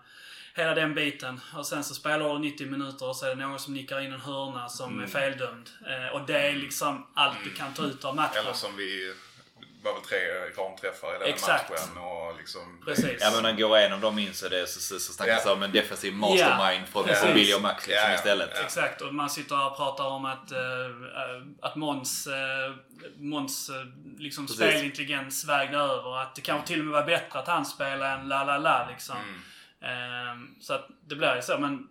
hela den biten. Och sen så spelar du 90 minuter och så är det någon som nickar in en hörna som är feldömd. Eh, och det är liksom allt du kan ta ut av matchen. Eller som vi var väl tre ramträffar i den Exakt. matchen. Och liksom, Precis. Ja men när går igenom dem in så, det, så, så, så snackas det Ja. om en defensiv mastermind från, precis. från Billy och Max liksom ja. istället. Ja. Exakt, och man sitter och pratar om att, eh, att Måns, eh, Måns liksom Precis. spelintelligens vägde över. Att det kanske till och med var bättre att han spelade än la la la liksom. Mm. Eh, så att det blir ju så, men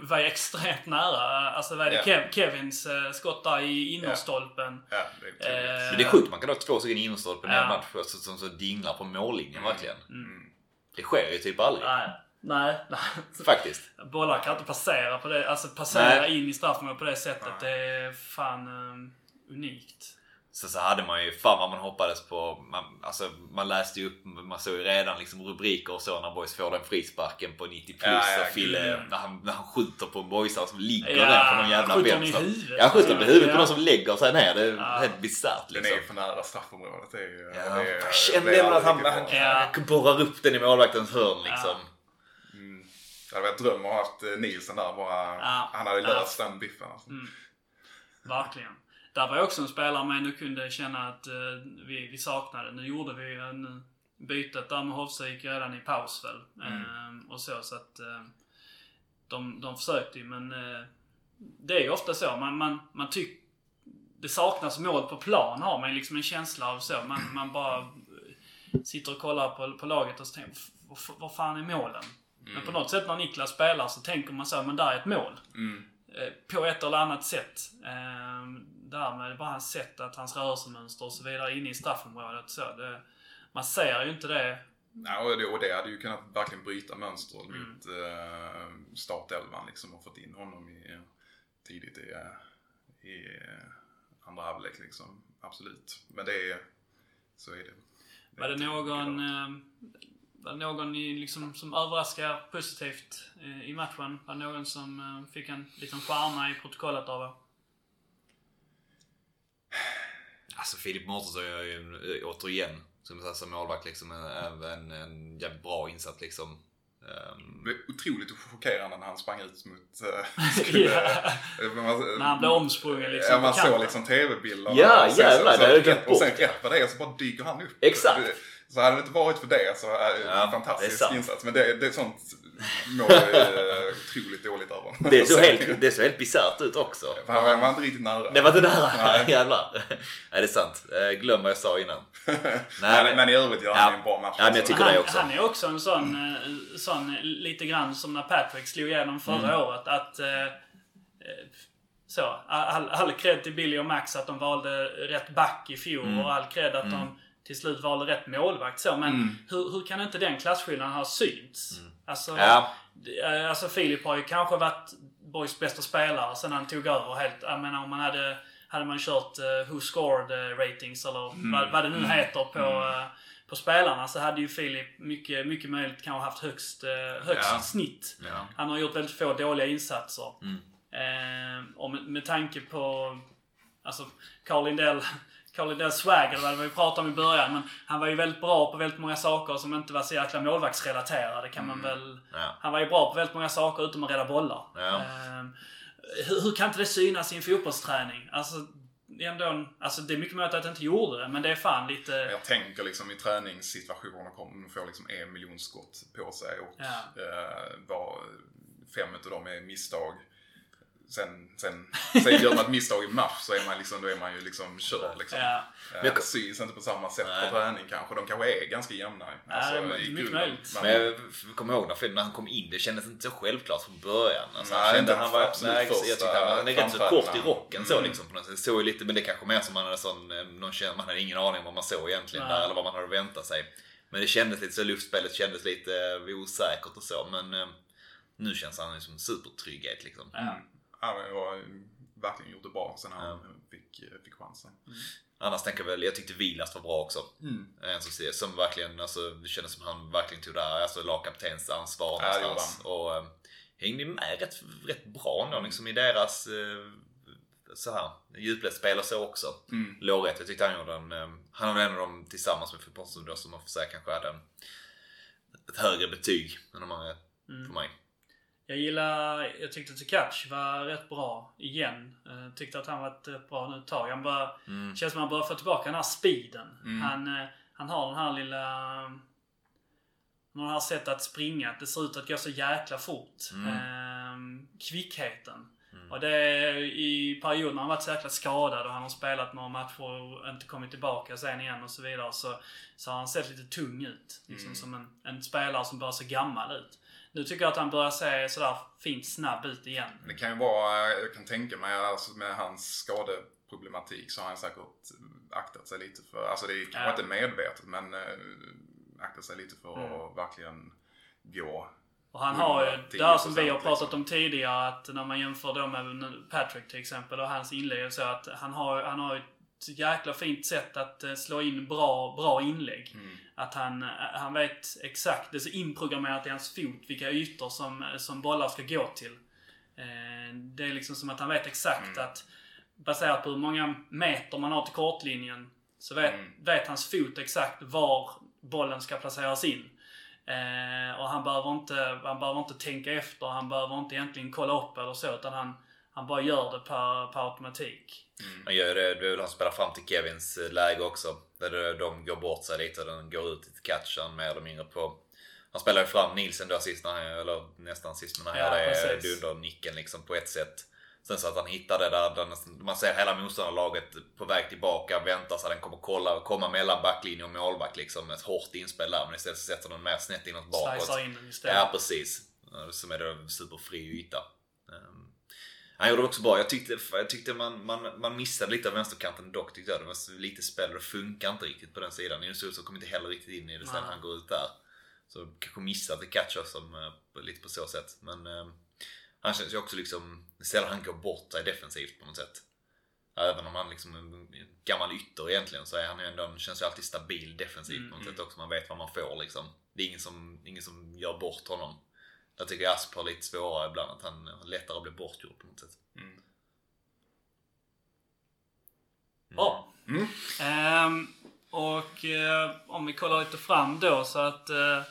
var ju extremt nära. Alltså var det Ja. Kev, Kevins eh, skott där i innerstolpen. Ja, det är otroligt. Eh, Men det är sjukt, man kan ha två stycken innerstolpen i en match som, som så dinglar på mållinjen verkligen. Mm. Det sker ju typ aldrig. Nej, nej. Faktiskt. Bollar kan inte passera på det. Alltså passera Nej. in i straffområdet på det sättet. Nej. Det är fan eh, unikt. Så, så hade man ju, fan vad man hoppades på. Man, alltså, man läste ju upp, man såg ju redan liksom rubriker och så när boys får den frisparken på 90 plus. Ja, ja, och Fille, ja. när, han, när han skjuter på boysar som ligger Ja, där på någon jävla vänster. huvudet. Ja, skjuter i huvudet på någon som lägger sig ner. Det är Ja. helt bisarrt Den liksom. är för nära straffområdet. Det är, ju- Ja, det är, jag kände är att han, han, Ja. han borrar upp den i målvaktens hörn liksom. Mm. Det hade varit dröm att ha haft eh, Nielsen där bara. Han hade löst den biffen. Alltså. Mm. Verkligen. Där var jag också en spelare man ändå kunde känna att eh, vi, vi saknade. Nu gjorde vi en bytet där med Hovsvik redan i paus väl. Mm. Ehm, och så, så att eh, de, de försökte ju men eh, det är ju ofta så. Man, man, man tycker det saknas mål på plan har man liksom en känsla av så. Man, man bara eh, sitter och kollar på, på laget och så tänker vad, vad fan är målen? Men på något sätt när Niklas spelar så tänker man så, men där är ett mål. Mm. Eh, på ett eller annat sätt. Eh, därmed bara hans sätt att hans rörelsemönster och så vidare inne i straffområdet. Så det, man ser ju inte det. Ja, och, det, och det hade ju kunnat verkligen bryta mönster Mm. mot eh, startelvan liksom och fått in honom i, tidigt i, i andra halvlek liksom. Absolut. Men det är, så är det. Var det någon, eh, var det någon liksom, som överraskar positivt eh, i matchen? Var det någon som fick en liten stjärna i protokollet av er? Alltså Filip Mårtensson gör ju en- återigen som, som målvakt liksom en, en, en jävligt bra insats liksom. Det blev otroligt chockerande när han sprang ut mot... Uh, Ja. man, När han blev omsprungen liksom Ja, man såg liksom tv-bilder. Ja, och sen, jävlar, så, det hade jag så, glömt Och sen rätt vad det är så bara dyker han upp. Exakt. Det- Så hade det inte varit för det så är det Ja, en fantastisk det är insats. Men det, det är sånt mår jag eh, otroligt dåligt över. det, såg helt, det såg helt bisarrt ut också. För han var- inte riktigt nära. Det var inte nära. Nej. Jävlar. Nej, det är sant. Eh, Glöm vad jag sa innan. Nej, men, men, men i övrigt gör Ja. han en bra match. Ja, men jag tycker det han, också. han är också en sån, eh, sån lite grann som när Patrick slog igenom förra Mm. året. Att, eh, så, all, all cred till Billy och Max att de valde rätt back i fjol Mm. och all cred att de till slut valde rätt målvakt. Så, men Mm. hur, hur kan inte den klasskillnaden ha synts? Alltså, Mm. Ja. eh, alltså Filip har ju kanske varit Boys bästa spelare sen han tog över helt. Jag menar om man hade, hade man kört uh, Who Scored eh, ratings eller Mm. vad, vad det nu heter på, eh, på spelarna så hade ju Filip mycket, mycket möjligt kanske haft högst, eh, högst Ja. snitt. Ja. Han har gjort väldigt få dåliga insatser. Mm. Eh, och med, med tanke på alltså Carl Lindell Carl Lindells swagger, det var vi pratade om i början. Men han var ju väldigt bra på väldigt många saker som inte var så jäkla målvaktsrelaterade kan man väl... Mm. Ja. Han var ju bra på väldigt många saker utom att rädda bollar. Ja. Eh, hur, hur kan inte det synas i en fotbollsträning? Alltså, ändå alltså det är mycket möjligt att jag inte gjorde det, men det är fan lite... Jag tänker liksom i träningssituationer kommer få liksom en miljon skott på sig och Ja. eh, var fem utav dem är misstag. Sen, sen, sen gör man ett misstag i match så är man, liksom, då är man ju liksom körd. Liksom. Ja, Eh, syns inte på samma sätt Nej. på träning kanske. De kanske är ganska jämna. Alltså, det är i mycket grunden. Men- Men jag kommer ihåg när, när han kom in, det kändes inte så självklart från början. Alltså, Nej, inte han var, absolut nej, första jag tyckte han, han är rätt så kort i rocken så Mm. liksom. På något sätt. Så lite, men det kanske mer som man hade sån, eh, någon, man hade ingen aning om vad man såg egentligen Nej. där eller vad man hade väntat sig. Men det kändes lite så, luftspelet kändes lite osäkert och så. Men eh, nu känns han som supertrygghet liksom. ja. Har verkligen gjort det bra sen han Ja. fick, fick chansen. Annars tänker jag väl, jag tyckte Vilas var bra också. Mm. En som, ser- som verkligen, alltså det kändes som han verkligen tog det här, alltså ansvar Ja, någonstans. Och eh, hängde med rätt, rätt bra ändå liksom i deras eh, så här djupledsspel och så också. Mm. Låg rätt. Jag tyckte han gjorde en, eh, han var en av dem tillsammans med då som man får säga kanske hade en, ett högre betyg än de andra Mm. för mig. Jag gillar, jag tyckte Tekac var rätt bra igen. Eh, tyckte att han var bra nu ett tag. Han börjar, Mm. känns som att han börjar få tillbaka den här speeden. Mm. Han, eh, han har den här lilla... Han har sättet att springa. Att det ser ut att gå så jäkla fort. Mm. Ehm, kvickheten. Mm. Och det är i perioder när han varit så jäkla skadad och han har spelat några matcher och inte kommit tillbaka sen igen och så vidare. Så, så har han sett lite tung ut. Liksom Mm. som en, en spelare som börjar se gammal ut. Nu tycker jag att han börjar se sådär fint snabb ut igen. Det kan ju vara, jag kan tänka mig alltså med hans skadeproblematik så har han säkert aktat sig lite för, alltså det är kanske Ja. inte medvetet men äh, aktat sig lite för Mm. att verkligen gå. Och han har ju det här som vi har 10% pratat liksom. om tidigare att när man jämför då med Patrick till exempel och hans inlägg så att han har, han har ju jäkla fint sätt att eh, slå in bra, bra inlägg. Mm. Att han, eh, han vet exakt, det är så inprogrammerat i hans fot vilka ytor som, som bollar ska gå till. Eh, Det är liksom som att han vet exakt Mm. att baserat på hur många meter man har till kortlinjen så vet, Mm. vet hans fot exakt var bollen ska placeras in. Eh, och han behöver, inte, han behöver inte tänka efter, han behöver inte egentligen kolla upp eller så utan han, han bara gör det per, per automatik. Han gör det, det är väl han spelar fram till Kevins eh, läge också. Där de går bort sig lite och den går ut till catchen mer eller mindre på... Han spelar ju fram Nielsen då sist, när han, eller nästan sist, men han Ja, gör det precis. dundernicken liksom på ett sätt. Sen så att han hittar det där, nästan- man ser hela motståndarlaget på väg tillbaka, väntar sig att den kommer kolla, komma mellan backlinje och målvakt liksom. Ett hårt inspel där, men istället så sätter den mer snett inåt bakåt. In den istället. Ja, precis. Ja, Som är då superfri yta. Han gjorde det också bra. Jag tyckte, jag tyckte man, man, man missade lite av vänsterkanten dock. Tyckte jag. Det var lite spel och det funkar inte riktigt på den sidan. Insuso kom inte heller riktigt in i det sen han går ut där. Så kanske missade catcher som, eh, lite på så sätt. Men eh, han känns ju också liksom, sällan han går bort sig defensivt på något sätt. Även om han liksom är en gammal ytter egentligen så är han ju ändå, han känns ju alltid stabil defensivt på något Mm, sätt också. Man vet vad man får liksom. Det är ingen som, ingen som gör bort honom. Jag tycker Asp har lite svårare ibland, att han har lättare att bli bortgjord på något sätt. Mm. Bra. Mm. Ehm, och eh, om vi kollar lite fram då så att eh,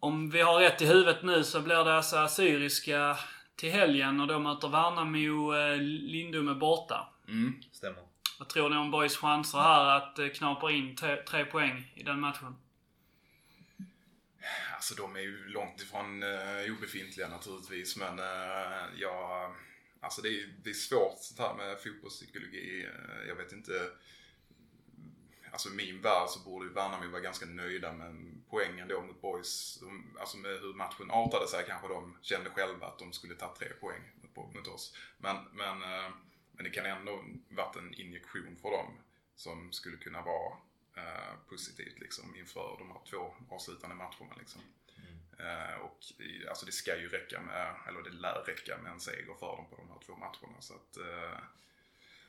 om vi har rätt i huvudet nu så blir det alltså Assyriska till helgen och då möter Värnamo eh, Lindom är borta. Mm. Stämmer. Vad tror ni om Boys chanser här att knapa in tre, tre poäng i den matchen? Alltså de är ju långt ifrån uh, obefintliga naturligtvis men eh, uh, jag... alltså det är, det är svårt sånt här med fotbollspsykologi. Eh, jag vet inte, alltså i min värld så borde ju Värnamo vara ganska nöjda med poängen då mot Boys. De, alltså med hur matchen artade sig kanske de kände själva att de skulle ta tre poäng mot, mot oss. Men, men, men det kan ändå varit en injektion för dem som skulle kunna vara eh, positivt liksom inför de här två avslutande matcherna liksom. Eh, och alltså det ska ju räcka med, eller det lär räcka med en seger för dem på de här två matcherna. Så att, eh,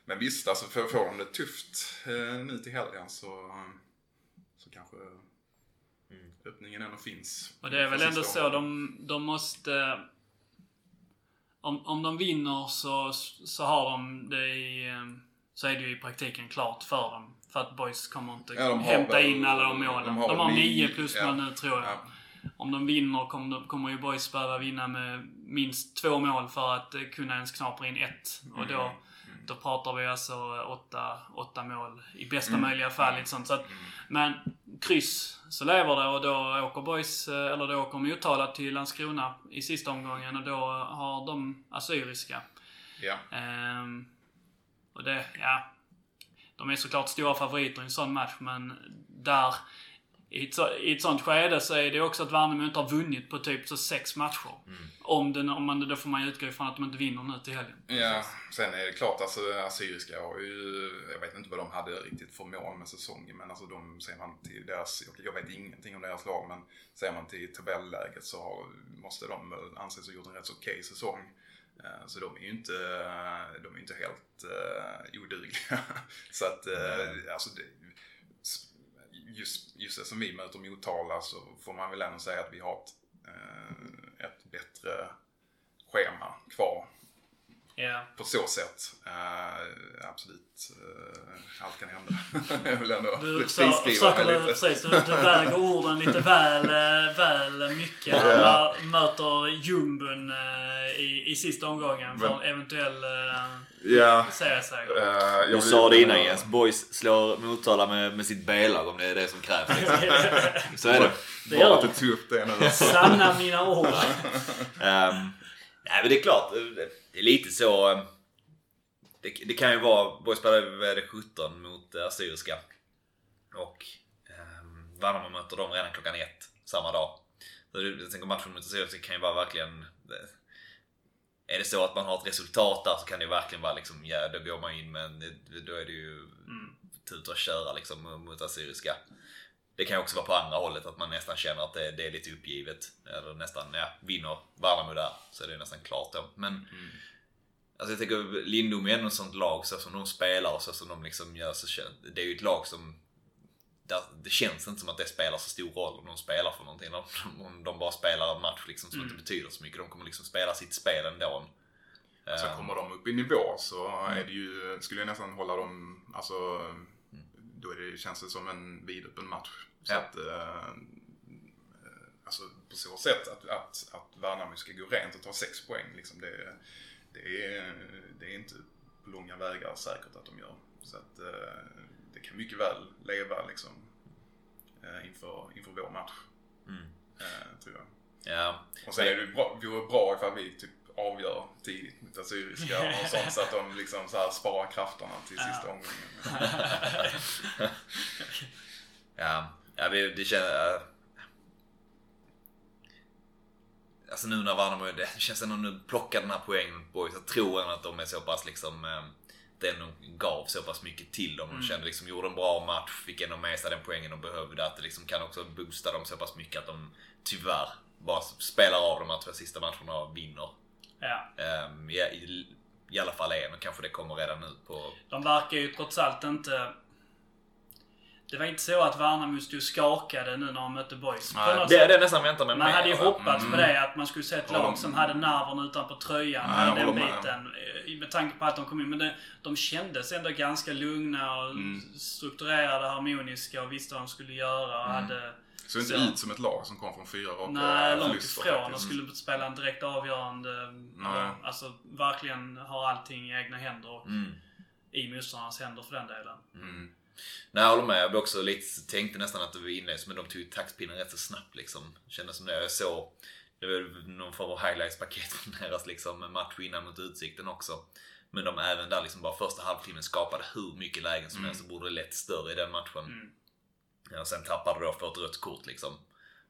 men visst, alltså får, får de det tufft eh, nu till helgen så, så kanske öppningen ändå finns. Och det är väl ändå så, de, de måste... Om, om de vinner så, så har de det i... eh, Så är det ju i praktiken klart för dem. För att Boys kommer inte Ja, de har hämta väl- in alla de målen. de De har har, väl nio nio, plus ja. nu tror jag. Ja. Om de vinner kommer, de, kommer ju Boys behöva vinna med minst två mål för att eh, kunna ens knapra in ett. Och då, Mm. då pratar vi alltså åtta, åtta mål i bästa Mm. möjliga fall. Sånt. Så att, Men kryss så lever det och då åker Boys, eh, eller då åker Motala till Landskrona i sista omgången och då har de Assyriska. Ja. Ehm, och det, ja. De är såklart stora favoriter i en sån match men där i ett, så, I ett sånt skede så är det också att Värnamo inte har vunnit på typ så sex matcher. Om, den, om man, då får man ju utgå ifrån att de inte vinner nu till helgen. Ja, sen är det klart alltså Assyriska har ju, jag vet inte vad de hade riktigt för mål med säsongen men alltså de, ser man till deras, jag vet ingenting om deras lag men ser man till tabelläget så har, måste de anses ha gjort en rätt så okej säsong. Eh, Så de är ju inte, de är inte helt uh, odugliga. så att, uh, alltså det, just, just det som vi möter Motala så får man väl ändå säga att vi har ett, eh, ett bättre schema kvar Ja. på så sätt. Eh, absolut, eh, allt kan hända. jag vill ändå Du försöker, du, lite. precis, du, du väger orden lite väl, eh, väl mycket. Ja. man möter jumbon i, i sista omgången för Men- en eventuell Ja. serieseger. jag Du sa det innan Jens, Boys slår Motala med, med sitt B-lag om det är det som krävs. Liksom. Så är det. Det Bara att du tog upp det nu. Sanna mina ord. Ehm, nej men det är klart, det är lite så. ehm, Det, det kan ju vara, Boys spelade vad är det, 17 mot eh, Assyriska. Och um, Värnamo möter dem redan klockan ett samma dag. Så det- Jag tänker matchen mot Sirius kan ju vara verkligen... Är det så att man har ett resultat där så kan det verkligen vara liksom, ja då går man in men det- då är det ju Mm. tuta och köra liksom mot Assyriska. Det kan också vara på andra hållet att man nästan känner att det, det är lite uppgivet. Eller nästan, ja, vinner Värnamo där så är det nästan klart då. Men Alltså jag tänker Lindom är ändå ett sånt lag så som de spelar och så som de liksom gör så Det är ju ett lag som där, det känns inte som att det spelar så stor roll om de spelar för någonting. Om, de bara spelar en match liksom som inte betyder så mycket. De kommer liksom spela sitt spel ändå. Så Ehm, kommer de upp i nivå så är det ju, skulle jag nästan hålla dem, alltså då det, känns det som en vidöppen match. Så Ja. att, eh, alltså på så sätt att, att, att Värnamo ska gå rent och ta sex poäng liksom det, det, är, det är inte på långa vägar säkert att de gör. Så att eh, det kan mycket väl leva liksom eh, inför, inför vår match. Mm. eh, Tror jag. Ja. Och sen är det bra, vore bra ifall vi typ avgör tidigt mot Assyriska och sånt så att de liksom så här sparar krafterna till sista omgången. Ja, ja det, det känns... äh, Alltså nu när Värnamo, det känns ändå nu plockar den här poängen mot Boys. Jag tror ändå att de är så pass liksom... eh, Det ändå gav så pass mycket till dem. De kände liksom, gjorde en bra match, fick ändå med sig den poängen de behövde. Att det liksom kan också boosta dem så pass mycket att de tyvärr bara spelar av de här två sista matcherna och vinner. Ja. Um, ja, i, I alla fall en och kanske det kommer redan nu på... De verkar ju trots allt inte... Det var inte så att Värnamo stod skakade nu när de mötte. Nej, något Det är det jag nästan väntar mig Man mer, hade ju hoppats Mm. på det, att man skulle se ett lag de- som hade nerven utanpå tröjan. Den håller med. biten. eh, Med tanke på att de kom in. Men det, de kändes ändå ganska lugna och Mm. strukturerade, harmoniska och visste vad de skulle göra. Och Mm. hade, Så inte ut som ett lag som kom från fyra raka nej, långt ifrån. De skulle spela en direkt avgörande. Nej. Alltså verkligen ha allting i egna händer och Mm. i motståndarnas händer för den delen. Mm. Nej, jag håller med. Jag också lite, tänkte nästan att det var inleds, men de tog ju taktpinnen rätt så snabbt liksom. Kändes som det. Jag såg, det var någon form av highlights-paket från deras liksom, match innan mot Utsikten också. Men de även där liksom bara första halvtimmen skapade hur mycket lägen som helst och borde lätt större i den matchen. Mm. Och sen tappade då för ett rött kort liksom.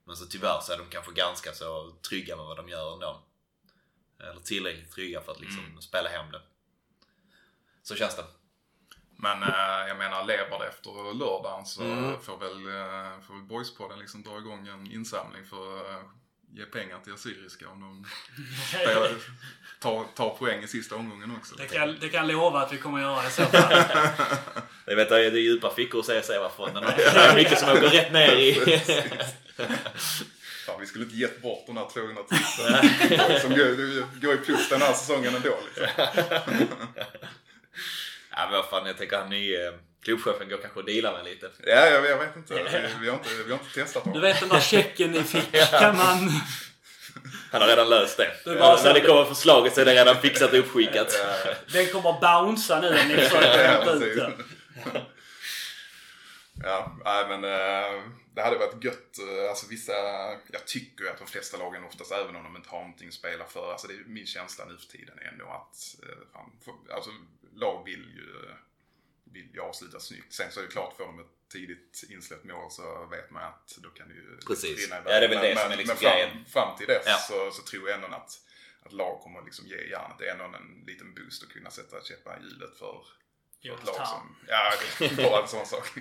Men så tyvärr så är de kanske ganska så trygga med vad de gör ändå. Eller tillräckligt trygga för att liksom spela hem det. Så känns det. Men eh, jag menar, lever det efter lördagen så Mm. får väl, får väl Boyspodden liksom dra igång en insamling för uh, ge pengar till Assyriska om de spelar, tar, tar poäng i sista omgången också. Det kan, det kan jag lova att vi kommer göra i så fall. Jag vet, det är djupa fickor hos CSC-fonden. Det är mycket som åker rätt ner i... Fan, vi skulle inte gett bort de här 200 000 som går, går i plus den här säsongen ändå. Liksom. Ja, men vad fan, jag tänker han nye klubbchefen går kanske och dealar med lite. Ja, jag, jag vet inte. Vi, vi, har inte. vi har inte testat Du dem. vet den där checken ni fick, kan man... Han har redan löst det. Det så- När det kommer förslaget så är det redan fixat och uppskickat. Ja, Den kommer bouncea nu när ni försöker hämta ut den. Ja, nej men eh, det hade varit gött. eh, Alltså vissa, jag tycker att de flesta lagen oftast, även om de inte har någonting att spela för, alltså det är min känsla nu för tiden är ändå att, eh, fan, för- alltså lag vill ju, vill ju avsluta snyggt. Sen så är det klart, får de ett tidigt insläppt mål så vet man att då kan det ju Precis. rinna iväg. Ja, det är väl det men, som är liksom men fram, grejen. fram till dess Ja. så, så tror jag ändå att, att lag kommer liksom ge järnet. Det är ändå en liten boost att kunna sätta käppar i hjulet för, för ett lag som... Ja, bara en sån sak.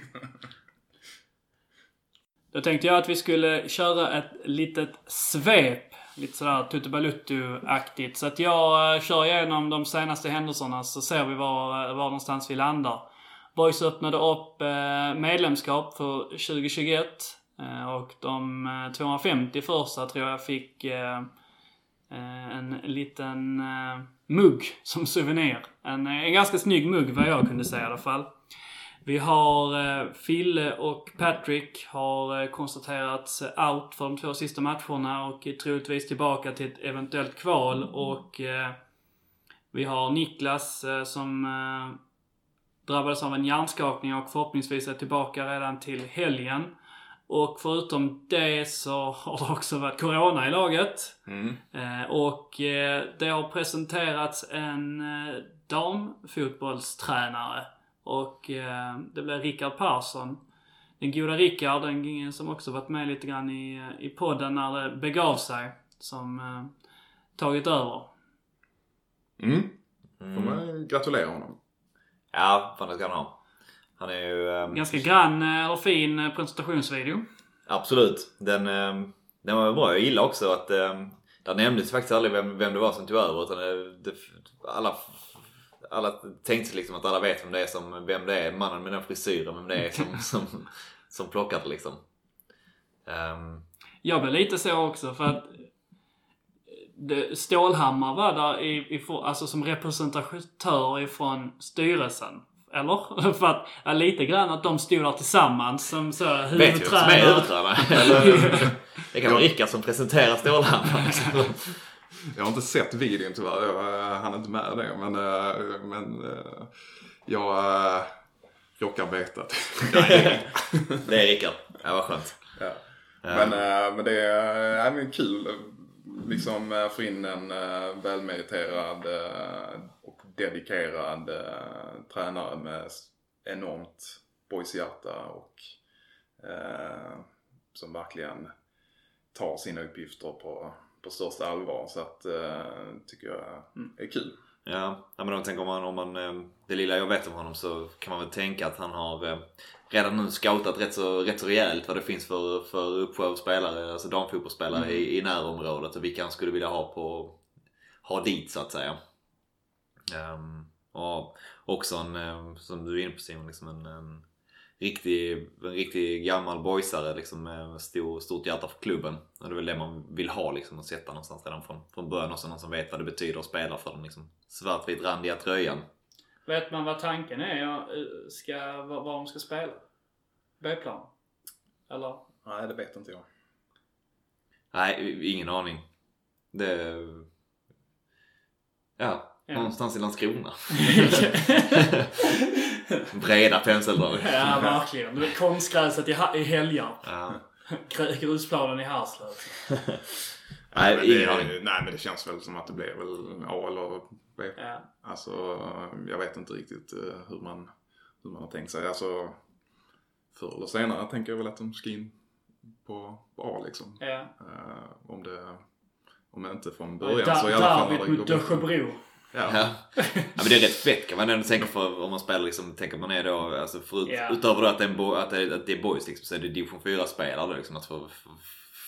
Då tänkte jag att vi skulle köra ett litet svep. Lite sådär Tutubaluttu-aktigt. Så att jag eh, kör igenom de senaste händelserna så ser vi var, var någonstans vi landar. Boys öppnade upp eh, medlemskap för 2021. Eh, och de eh, 250 första tror jag fick en liten mugg som souvenir. En, en ganska snygg mugg vad jag kunde säga i alla fall. Vi har Fille och Patrick har konstaterats out för de två sista matcherna och är troligtvis tillbaka till ett eventuellt kval. Och vi har Niklas som drabbades av en hjärnskakning och förhoppningsvis är tillbaka redan till helgen. Och förutom det så har det också varit Corona i laget. Mm. Eh, och eh, det har presenterats en eh, damfotbollstränare. Och eh, det blev Rickard Persson. den goda Rickard, den som också varit med lite grann i, i podden när det begav sig, som tagit över. Mm. Får man gratulera honom. Ja, fan det ska han ha. Han är ju... ehm, Ganska grann, eh, eller fin eh, presentationsvideo. Absolut. Den, ehm, den var bra. Jag gillar också att um, där nämndes faktiskt aldrig vem, vem det var som tog över. Utan det, det, alla, alla tänkte liksom att alla vet vem det är som, vem det är. Mannen med den frisyren, vem det är som, som, som plockade liksom. Ehm, Jag blev lite så också för att det, Stålhammar var där i, i, alltså som representatör ifrån styrelsen. Eller? För att, ja, lite grann att de stod där tillsammans som så vet ju vem som är huvudtränare. huvudtränare. Det kan vara Rickard som presenterar Stålhammar. Jag har inte sett videon tyvärr. Jag eh, hann inte med det. Men, eh, men eh, jag att Det är Rickard. Ja, vad skönt. ja. Men, men det är äh, men kul liksom eh, få in en eh, välmeriterad eh, och dedikerad tränare med enormt boyshjärta och eh, som verkligen tar sina uppgifter på, på största allvar. Så att eh, tycker jag mm, är kul. Ja, men jag tänker man, om man, eh, det lilla jag vet om honom så kan man väl tänka att han har eh, redan nu scoutat rätt så, rätt så rejält vad det finns för, för uppsjö av spelare, alltså damfotbollsspelare i, i närområdet och vilka han skulle vilja ha på, ha dit så att säga. Ehm, och också en, eh, som du är inne på Simon, liksom en, en riktig, en riktig gammal boysare liksom med stor, stort hjärta för klubben. Och det är väl det man vill ha liksom och sätta någonstans redan från, från början också. Någon som vet vad det betyder att spela för den liksom svartvit randiga tröjan. Vet man vad tanken är? Eh, ska, var, var de ska spela? B-plan? Eller? Nej, det vet inte jag. Nej, ingen aning. Det... Ja, Ja. någonstans i Landskrona. Breda penseldrag. ja, verkligen. Du vet, Konstgräset i, i helger. Ja. Gr- Grusplanen i Härslöv. Nej, ingen aning. Nej, men det känns väl som att det blir väl A eller B. Ja. Alltså, jag vet inte riktigt eh, hur man, hur man har tänkt sig. Alltså, förr eller senare tänker jag väl att de ska in på, på A liksom. Ja. Eh, om det, om inte från början så i alla fall Derbyt mot bra. Ja. Ja. men det är rätt fett kan man ändå tänka för om man spelar liksom, tänker man är då, alltså förut, Ja. utöver då att det är, att det är, att det är boys liksom, så är det division 4 spelare då liksom att få,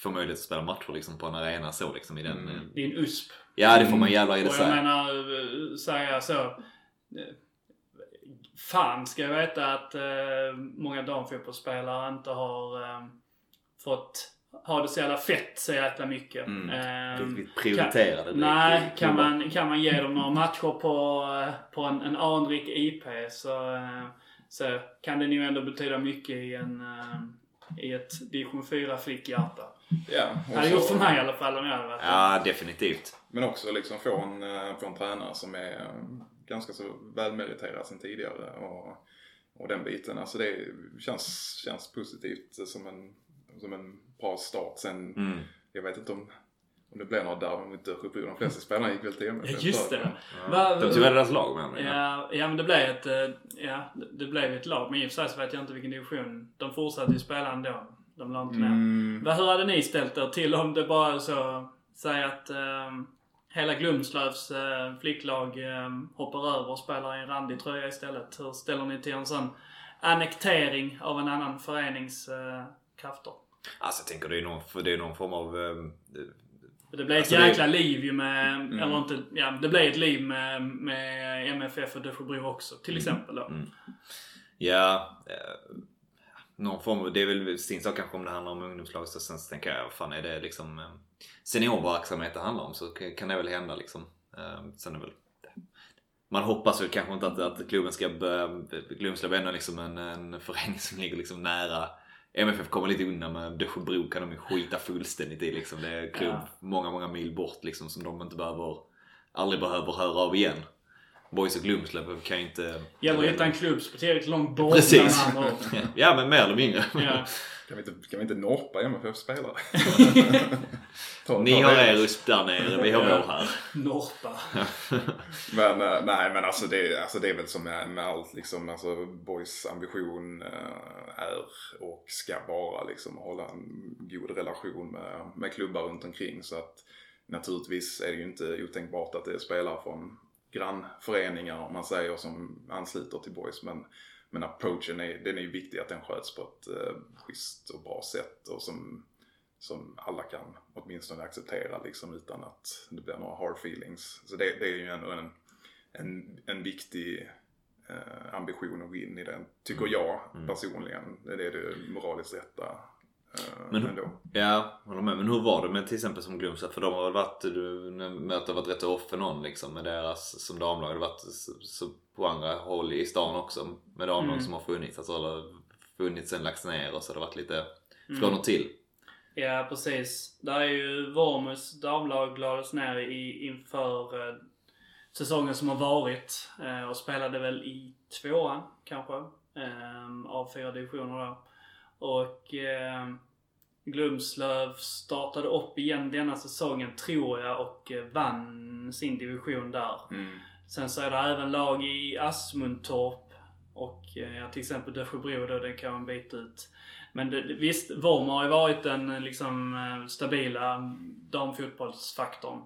få, möjlighet att spela matcher liksom på en arena så liksom i den. Mm. eh, Det är en USP. Ja det får man jävlar i det Och jag säga. menar, eh, säga så. eh, Fan ska jag veta att eh, många damfotbollsspelare inte har eh, fått ha det så jävla fett så jäkla mycket. Mm. Eh, Riktigt prioriterade. direkt Nej, kan man, kan man ge dem några matcher på, eh, på en, en anrik IP så, eh, så kan det nog ändå betyda mycket i, en, eh, i ett division 4 flickhjärta. Ja, och Hade gjort för mig i alla fall om jag hade varit Ja definitivt. Men också liksom få en, få en tränare som är ganska så välmeriterad sen tidigare. Och, och den biten. Alltså det känns, känns positivt som en, som en bra start. Sen, Mm. jag vet inte om, om det blir några derby mot Dösjebro. De flesta spelarna gick väl till MFF. Ja, just det. Ja. Va- De tog väl deras lag med innan. Ja, ja men det blev ett, eh, ja, det- blev ett lag. Men i och för sig så vet jag inte vilken division. De fortsatte ju spela ändå. De la inte ner. Mm, Vad- Hur hade ni ställt er till om det bara så, säg att eh, hela Glumslövs eh, flicklag eh, hoppar över och spelar i en randig tröja istället. Hur ställer ni till en sån annektering av en annan förenings eh, krafter? Alltså jag tänker det är någon, för det är någon form av... eh, Det blev ett Alltså, det- jäkla liv ju med, Mm. eller inte, ja det blev ett liv med, med MFF och Dösjebro också till exempel då. Mm. Ja, eh, någon form av, det är väl sin sak kanske om det handlar om ungdomslag. Så sen så tänker jag, fan är det liksom eh, seniorverksamhet det handlar om så kan- kan det väl hända liksom. Eh, Sen är väl man hoppas väl kanske inte att, att klubben ska börja, Glumslöv är ändå liksom en, en förening som ligger liksom nära MFF kommer lite undan med Dösjebro kan de ju skita fullständigt i liksom. Det är klubb Ja. många, många mil bort liksom som de inte behöver, aldrig behöver höra av igen. Boys och Glumslöv kan ju inte... Gäller att hitta en klubb som tillräckligt långt bort Precis. Ja men mer eller mindre. Ja. Kan, vi inte, kan vi inte norpa MFF-spelare? Ni har er USP där nere, vi har vår här. Norpa. Men eh, nej men alltså det, alltså det är väl som med, med allt liksom. Alltså Boys ambition eh, är och ska vara liksom hålla en god relation med, med klubbar runt omkring. Så att naturligtvis är det ju inte otänkbart att det är spelare från grannföreningar om man säger som ansluter till Boys. Men, men approachen är, den är ju viktig att den sköts på ett eh, schysst och bra sätt och som, som alla kan åtminstone acceptera liksom utan att det blir några hard feelings. Så det, det är ju ändå en, en, en viktig eh, ambition att gå in i den, tycker jag personligen. Det är det moraliskt rätta Men- ändå. Ja, håller med. Men hur var det med till exempel som Glumstad? För de har väl varit, du med att det har varit rätt off and on liksom med deras som damlag. Det har varit så, så på andra håll i stan också med damlag Mm. som har funnits. Alltså eller funnits sen lagts ner och så har det varit lite Mm. från och till. Ja, precis. Där är ju Vormus damlag lades ner i, inför eh, säsongen som har varit eh, och spelade väl i tvåan kanske. Eh, av fyra divisioner då. Och eh, Glumslöv startade upp igen denna säsongen tror jag och eh, vann sin division där. Mm. Sen så är det även lag i Asmundtorp och eh, ja, till exempel Dösjebro då, det kan man byta ut. Men det, visst, Vorm har ju varit den eh, liksom stabila damfotbollsfaktorn.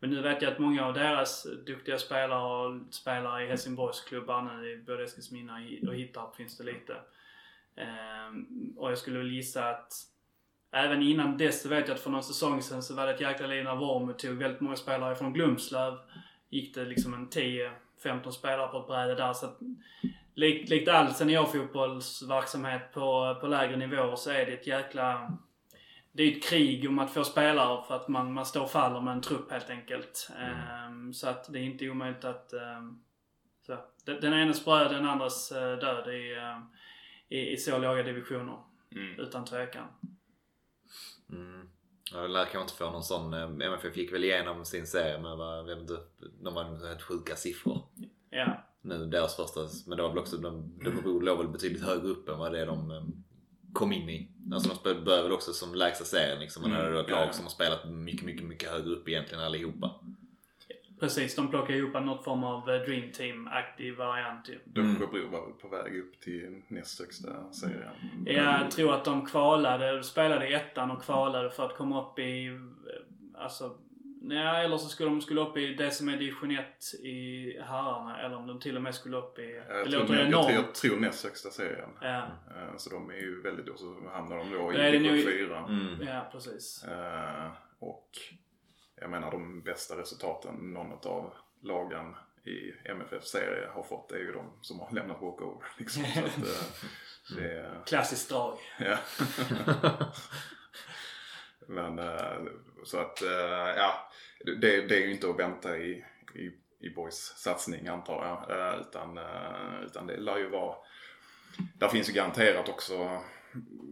Men nu vet jag att många av deras duktiga spelare spelar i Helsingborgsklubbar nu, i både Eskilsminna och Hittarp finns det lite. Ehm, och jag skulle väl gissa att Även innan dess så vet jag att för någon säsong sen så var det ett jäkla liv när Vormo tog väldigt många spelare från Glumslöv. Gick det liksom en 10-15 spelare på ett bräde där. Så att, likt, likt all seniorfotbollsverksamhet på, på lägre nivåer så är det ett jäkla... Det är ett krig om att få spelare för att man, man står och faller med en trupp helt enkelt. Ehm, så att det är inte omöjligt att... ehm, så, den, den enes bröd, den andres eh, död i, eh, i, i så låga divisioner. Mm. Utan tvekan. Mm. Ja, det lär kanske inte få någon sån. eh, MFF gick väl igenom sin serie med vad, jag vet inte, de var helt sjuka siffror. Ja. Nu deras första, men det var väl också, de, de låg väl betydligt högre upp än vad det är de eh, kom in i. Alltså de började väl också som lägsta serien liksom. Men Mm, det är ett lag som har spelat mycket, mycket, mycket högre upp egentligen allihopa. Precis, de plockar ihop något form av eh, Dream Team-aktig variant ju. Dösjebro var väl på väg upp till näst högsta serien. Jag tror att de kvalade, spelade i ettan och kvalade för att komma upp i, eh, alltså, nej, eller så skulle de skulle upp i det som är division 1 i herrarna. Eller om de till och med skulle upp i, det Jag tror, låter jag, enormt. jag tror näst högsta serien. Ja, Eh, Så de är ju väldigt, och så hamnar de då Det i det division 4. Mm. ja, precis. Och jag menar de bästa resultaten någon av lagen i MFF-serie har fått är ju de som har lämnat walkover. Liksom. Så att, eh, det är, Klassiskt drag. ja. Men eh, så att eh, ja, det, det är ju inte att vänta i, i, i Boys satsning antar jag. Utan, utan det lär ju vara där finns ju garanterat också,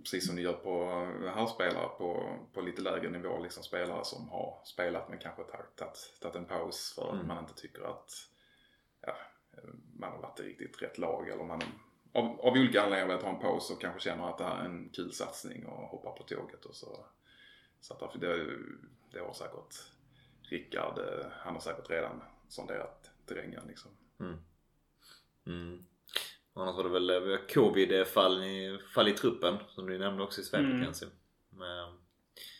precis som ni gör på herrspelare på, på lite lägre nivå, liksom spelare som har spelat men kanske tagit, en paus för att Mm. man inte tycker att ja, man har varit i riktigt rätt lag eller man av, av olika anledningar vill ta en paus och kanske känner att det här är en kul satsning och hoppar på tåget och så. Så att det, det har säkert Rickard, eh, han har säkert redan sonderat terrängen liksom. Mm. Annars var det väl covid-fall i, fall i truppen som du nämnde också i Svepet Mm. kanske. Men,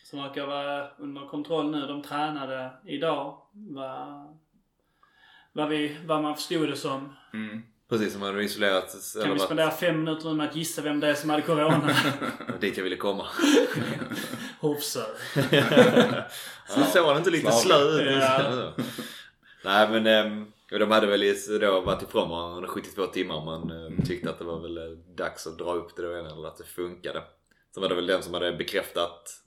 Som verkar vara under kontroll nu. De tränade idag. Vad, vad, vi, vad man förstod det som. Mm. precis som hade isolerat. Kan vi varit- spendera fem minuter nu med att gissa vem det är som hade corona? Dit jag ville komma. Hoppsö. Så såg han inte lite slö ut? Ja. Nej men ehm, de hade väl då varit ifrån varandra under 72 timmar men eh, Mm. tyckte att det var väl eh, dags att dra upp det då igen eller att det funkade. Så var det väl den som hade bekräftat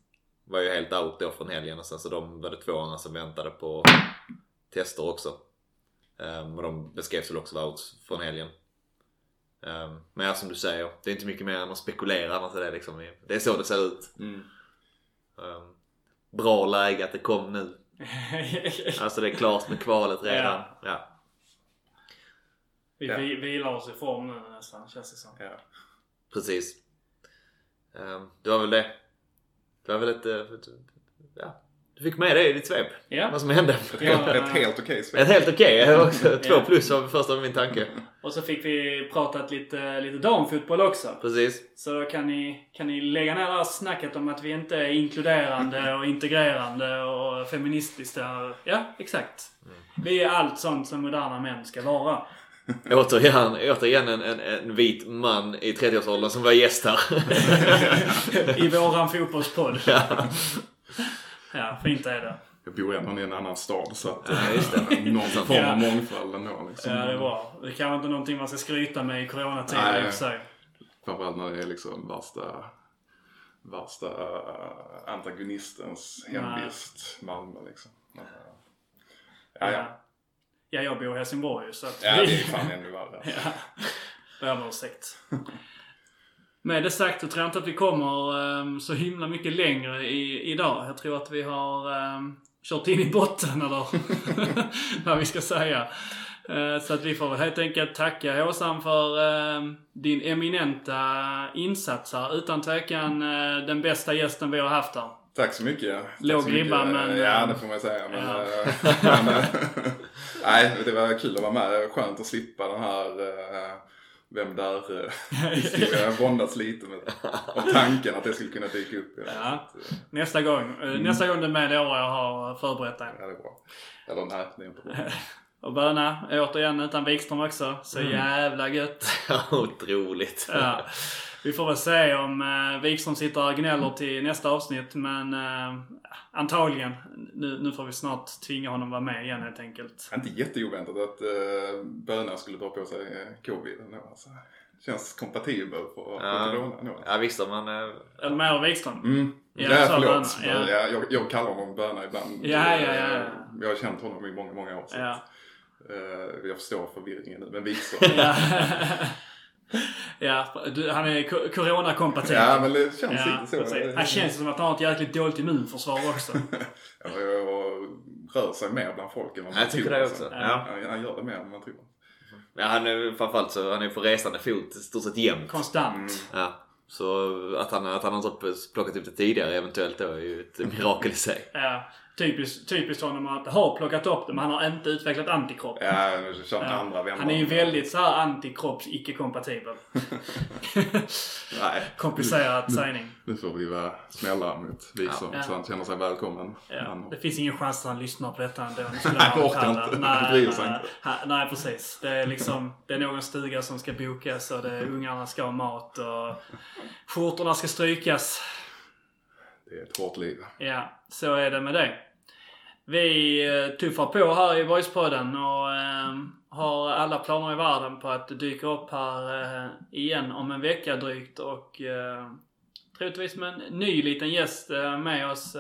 var ju helt out då från helgen och sen så de var det två andra som väntade på tester också. Um, och de beskrevs väl också vara out från helgen. Um, men ja, som du säger, det är inte mycket mer än att spekulera annars är det liksom, det är så det ser ut. Mm. Um, bra läge att det kom nu. Alltså det är klart med kvalet redan. Ja. Ja. vi Ja. vi vilar oss i form nu nästan, känns det som. Ja. Precis. Um, det var väl det. Det var väl ett, ett, ja, du fick med det i ditt svep. Ja. Vad som hände. Ett helt okej Ett svep. helt okej. Också två plus var första min tanke. Och så fick vi pratat lite, lite damfotboll också. Precis. Så då kan ni, kan ni lägga ner det här snacket om att vi inte är inkluderande och integrerande och feministiska. Ja, exakt. Vi är allt sånt som moderna män ska vara. Återigen, återigen en, en, en vit man i 30-årsåldern som var gäst här. I våran fotbollspodd. ja. Ja, fint är det. Jag bor ändå i en annan stad så att Ja, just det. någon form Ja. av mångfald ändå. Liksom. Ja, det är bra. Det kanske inte är någonting man ska skryta med i coronatider i och för sig. Framförallt när det är liksom värsta, värsta äh, antagonistens hemvist, Malmö liksom. Men, äh, Ja, ja. Ja, jag bor i Helsingborg så att Ja, det är fan ännu värre. Ja. Ber om ursäkt. Med det sagt så tror jag inte att vi kommer ehm, så himla mycket längre i, idag. Jag tror att vi har um, kört in i botten eller vad vi ska säga. Eh, så att vi får väl helt enkelt tacka Håsan för ehm, din eminenta insats här. Utan tvekan eh, den bästa gästen vi har haft här. Tack så mycket. Tack Låg ribba, men, Ja, det får man säga. Men, ja. men, nej, det var kul att vara med. Skönt att slippa den här vem där äh, historien. Jag har våndats lite med av tanken att det skulle kunna dyka upp. Ja. Nästa gång. Eh, Nästa gång du är med år jag har förberett dig. Ja, det är bra. Eller nej, det är inte bra. Och Böna, återigen utan Wikström också. Så Mm. jävla gött. Otroligt. Ja. Vi får väl se om eh, Wikström sitter och gnäller till nästa avsnitt. Men eh, antagligen. Nu, nu får vi snart tvinga honom vara med igen helt enkelt. Inte jätteoväntat att äh, Böna skulle dra på sig äh, covid. ändå, Alltså. Känns kompatibel för Ja. corona. Ja visst, man... eh, Eller med Wikström. Mm. Ja, Ja, förlåt. Böna, ja. Ja. jag, jag kallar honom Böna ibland. Ja, ja, ja, ja. Jag har känt honom i många, många år. Så Ja. att, eh, jag förstår förvirringen nu. Men Wikström. Ja. du, han är co- coronakompatibel. ja, men det känns Ja, lite så. precis. Han känns som att han har ett jäkligt dåligt immunförsvar också. Ja, och rör sig mer bland folk än vad man Jag tycker tror, det alltså. också. Ja. Ja. Han gör det mer än man tror. Ja, han är framförallt så han är på resande fot i stort sett jämt. Konstant. Ja. Så att han, att han har inte plockat upp det tidigare eventuellt då är ju ett mirakel i sig. Ja, typiskt, typiskt honom att ha plockat upp det men han har inte utvecklat antikropp. Ja, kör Ja. andra vändan. Han är ju väldigt så här antikropps icke-kompatibel. Nej, Komplicerad sägning. nu får vi vara snälla mot Wikström Ja. så han känner sig välkommen. Ja, Han- det finns ingen chans att han lyssnar på detta ändå. Han orkar inte. Nej, Han bryr sig nej. inte. Nej, precis. Det är liksom, det är någon stuga som ska bokas och det är ungarna ska ha mat och skjortorna ska strykas. Det är ett hårt liv. Ja, så är det med det. Vi eh, tuffar på här i Voicepodden och eh, har alla planer i världen på att dyka upp här eh, igen om en vecka drygt och eh, troligtvis med en ny liten gäst med oss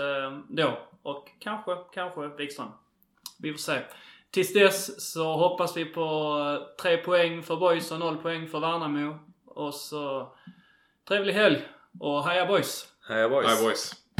då. Och kanske, kanske Wikström. Vi får se. Tills dess så hoppas vi på eh, tre poäng för boys och noll poäng för Värnamo. Och så trevlig helg och heja boys! Heja boys! Bye boys.